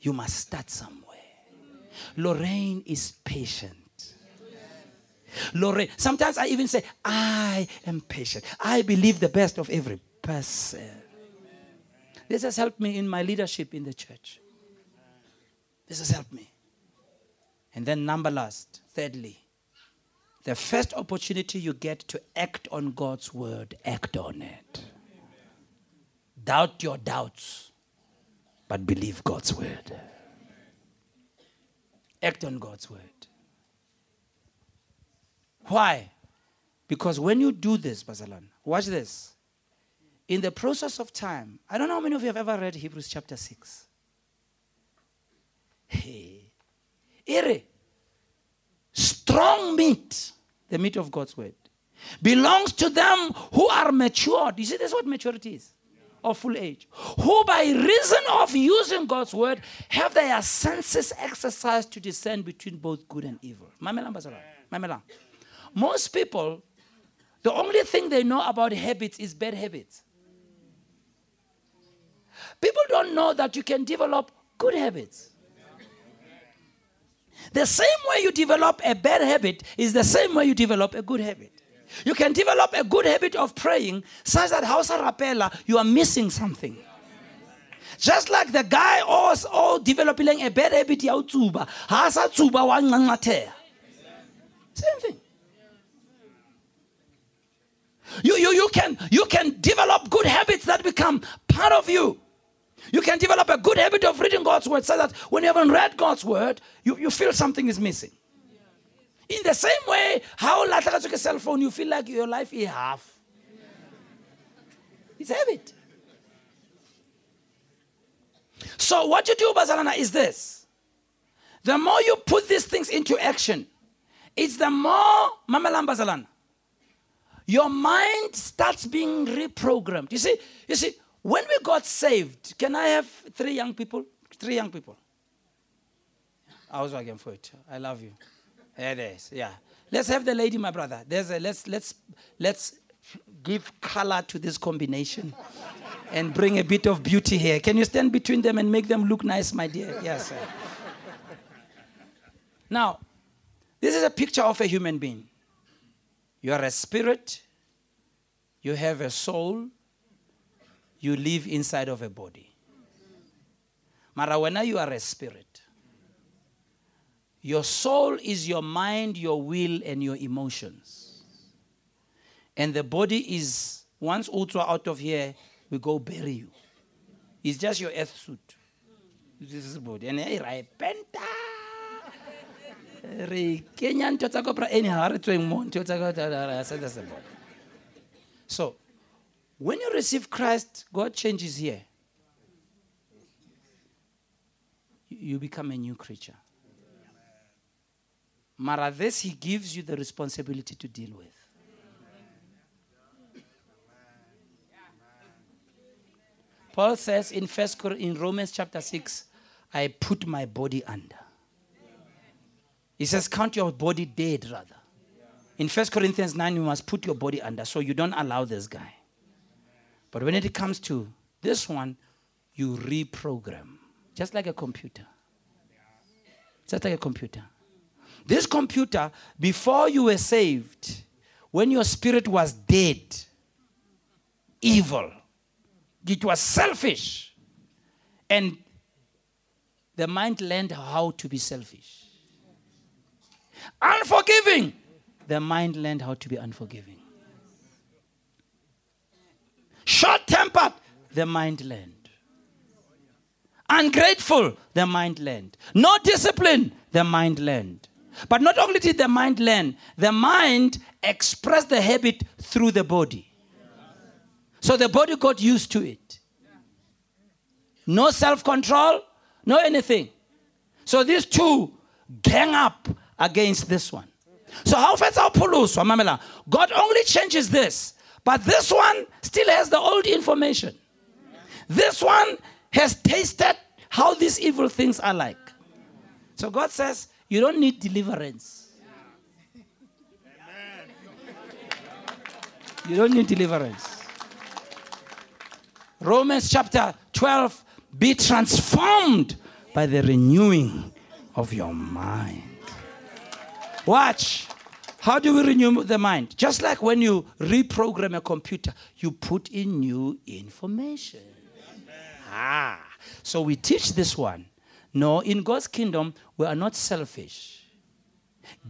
You must start somewhere. Lorraine is patient. Lorraine, sometimes I even say, I am patient. I believe the best of every person. This has helped me in my leadership in the church. This has helped me. And then, number last, thirdly, the first opportunity you get to act on God's word, act on it. Doubt your doubts but believe God's word. Act on God's word. Why? Because when you do this, Basalan, watch this. In the process of time, I don't know how many of you have ever read Hebrews chapter 6. Hey. Ere. Strong meat, the meat of God's word, belongs to them who are matured. You see, that's what maturity is of full age, who by reason of using God's word have their senses exercised to discern between both good and evil. Most people, the only thing they know about habits is bad habits. People don't know that you can develop good habits. The same way you develop a bad habit is the same way you develop a good habit. You can develop a good habit of praying such that Hausa Rapela, you are missing something. Just like the guy also developing a bad habit ya utsuba, hasa tsuba wa Same thing. You, you, you, can, you can develop good habits that become part of you. You can develop a good habit of reading God's word so that when you haven't read God's word, you, you feel something is missing. In the same way, how latlhagatswe ke cell phone, you feel like your life is half. It's habit. So what you do, Bazalana, is this. The more you put these things into action, it's the more, Mamalam Bazalana, your mind starts being reprogrammed. You see, you see, when we got saved, can I have three young people? Three young people. I was working for it. I love you. There it is, yeah. Let's have the lady, my brother. There's a let's let's let's give color to this combination and bring a bit of beauty here. Can you stand between them and make them look nice, my dear? Yes, sir. Now, this is a picture of a human being. You are a spirit, you have a soul, you live inside of a body. Mara, you are a spirit, your soul is your mind, your will, and your emotions. And the body is, once ultra out of here, we go bury you. It's just your earth suit. This is body. And right, penta. Re kenya ntho tsa kopra anyhow re tsweng mo ntho tsa body. So, when you receive Christ, God changes here. You become a new creature. Mara, this He gives you the responsibility to deal with. Paul says in First in Romans chapter 6, I put my body under. He says, count your body dead rather. In First Corinthians 9, you must put your body under so you don't allow this guy. But when it comes to this one, you reprogram. Just like a computer. Just like a computer. This computer, before you were saved, when your spirit was dead, evil, it was selfish. And the mind learned how to be selfish. Unforgiving. The mind learned how to be unforgiving. Short tempered. The mind learned. Ungrateful. The mind learned. No discipline. The mind learned. But not only did the mind learn, the mind expressed the habit through the body. So the body got used to it. No self control, no anything. So these two gang up against this one. So how far our Pulus, God only changes this, but this one still has the old information. This one has tasted how these evil things are like. So God says, you don't need deliverance. You don't need deliverance. Romans chapter 12 be transformed by the renewing of your mind. Watch. How do we renew the mind? Just like when you reprogram a computer, you put in new information. Ah. So we teach this one. No, in God's kingdom, we are not selfish.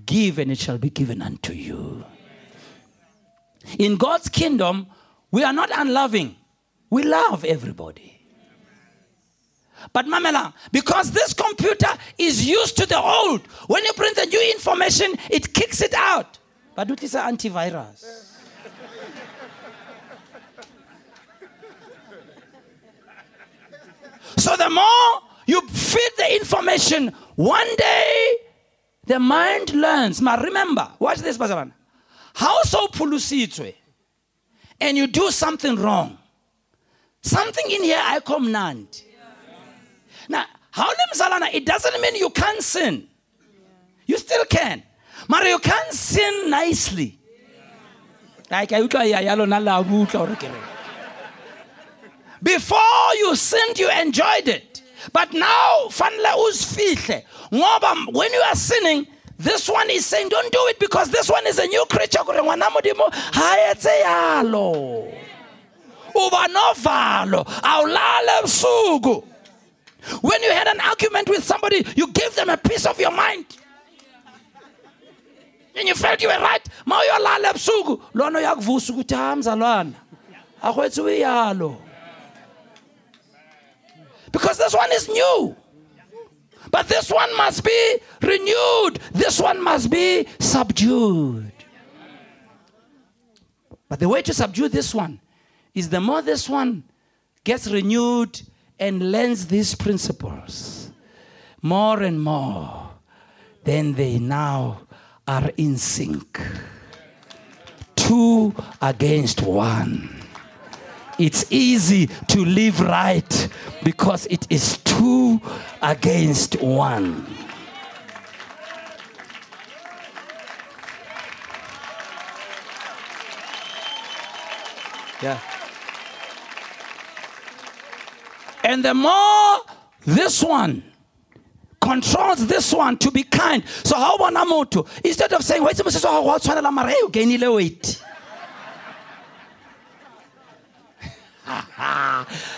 Give and it shall be given unto you. In God's kingdom, we are not unloving. We love everybody. But Mamela, because this computer is used to the old, when you bring the new information, it kicks it out. But it is an antivirus. so the more you feed the information, one day the mind learns. Ma remember, watch this, Bazaban. How so pulusitwe? And you do something wrong. Something in here I command. Now, how Zalana, it doesn't mean you can't sin. You still can. But you can sin nicely. Like Before you sinned, you enjoyed it. But now, when you are sinning, this one is saying, don't do it because this one is a new creature uba novalo when you had an argument with somebody you gave them a piece of your mind. And you felt you were right. Ma uyolala ebusuku lona uyakuvusa ukuthi ha mzalwana akwethu because this one is new. But this one must be renewed. This one must be subdued. But the way to subdue this one is the more this one gets renewed and learns these principles more and more, then they now are in sync. Two against one. It's easy to live right because it is two against one. Yeah. And the more this one controls this one to be kind. So how about Namoto? Instead of saying, wait a minute, what's you gain weight?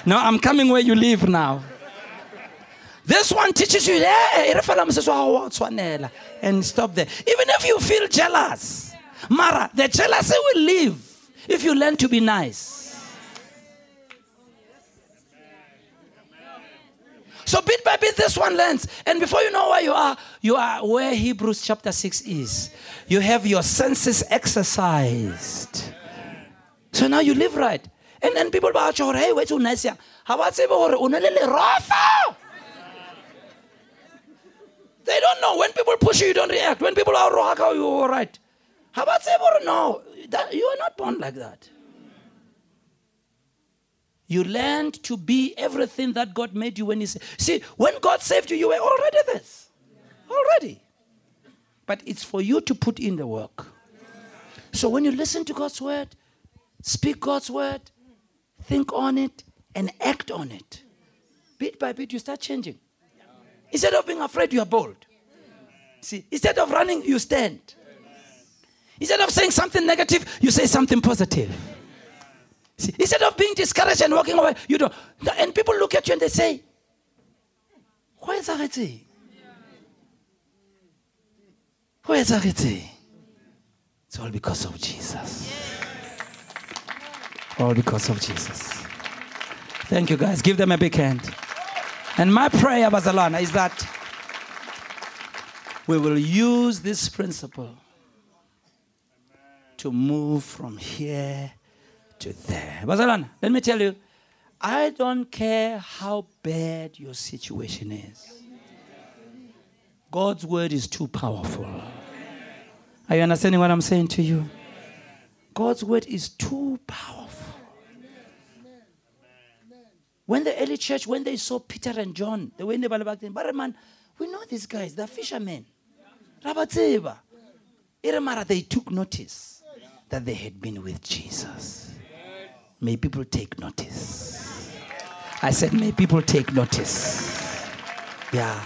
no, I'm coming where you live now. This one teaches you, Yeah, and stop there. Even if you feel jealous, Mara, the jealousy will leave if you learn to be nice. So bit by bit, this one learns. And before you know where you are, you are where Hebrews chapter 6 is. You have your senses exercised. So now you live right. And then people about you, hey, wait till next year. How about say, They don't know. When people push you, you don't react. When people are rohaka, you're all right. How about say, no, that, you are not born like that. You learned to be everything that God made you when He said. See, when God saved you, you were already this. Already. But it's for you to put in the work. So when you listen to God's word, speak God's word, think on it, and act on it, bit by bit, you start changing. Instead of being afraid, you are bold. See, instead of running, you stand. Instead of saying something negative, you say something positive. See, instead of being discouraged and walking away, you don't. And people look at you and they say, Why is that? Why is that? It's all because of Jesus. All because of Jesus. Thank you, guys. Give them a big hand. And my prayer, Bazalwana, is that we will use this principle to move from here to there. Bazalwana, let me tell you, I don't care how bad your situation is. God's word is too powerful. Are you understanding what I'm saying to you? God's word is too powerful. When the early church, when they saw Peter and John, they were went back then, but man, we know these guys, they're fishermen. They took notice that they had been with Jesus. May people take notice. I said, may people take notice. Yeah.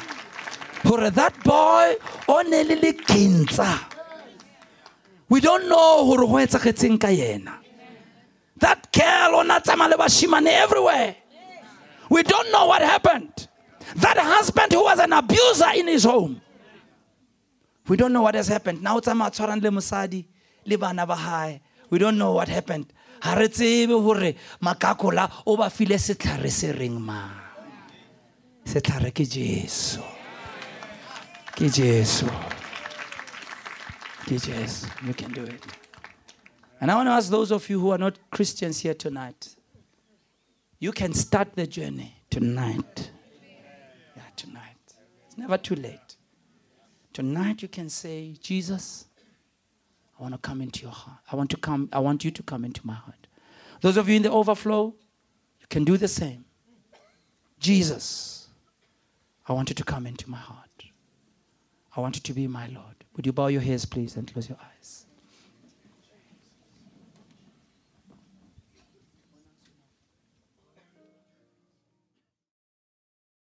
For that boy, only kinza. We don't know who That girl on that everywhere. We don't know what happened. That husband who was an abuser in his home. We don't know what has happened. Now it's le musadi le bana ba We don't know what happened. Ha re tsebe hore makakola o ba file setlhare se reng ma. Setlhare ke Jesu. Ke Jesu. Ke Jesu. You can do it. And I want to ask those of you who are not Christians here tonight. You can start the journey tonight. Yeah, tonight. It's never too late. Tonight you can say, Jesus, I want to come into your heart. I want to come, I want you to come into my heart. Those of you in the overflow, you can do the same. Jesus, I want you to come into my heart. I want you to be my Lord. Would you bow your heads, please, and close your eyes?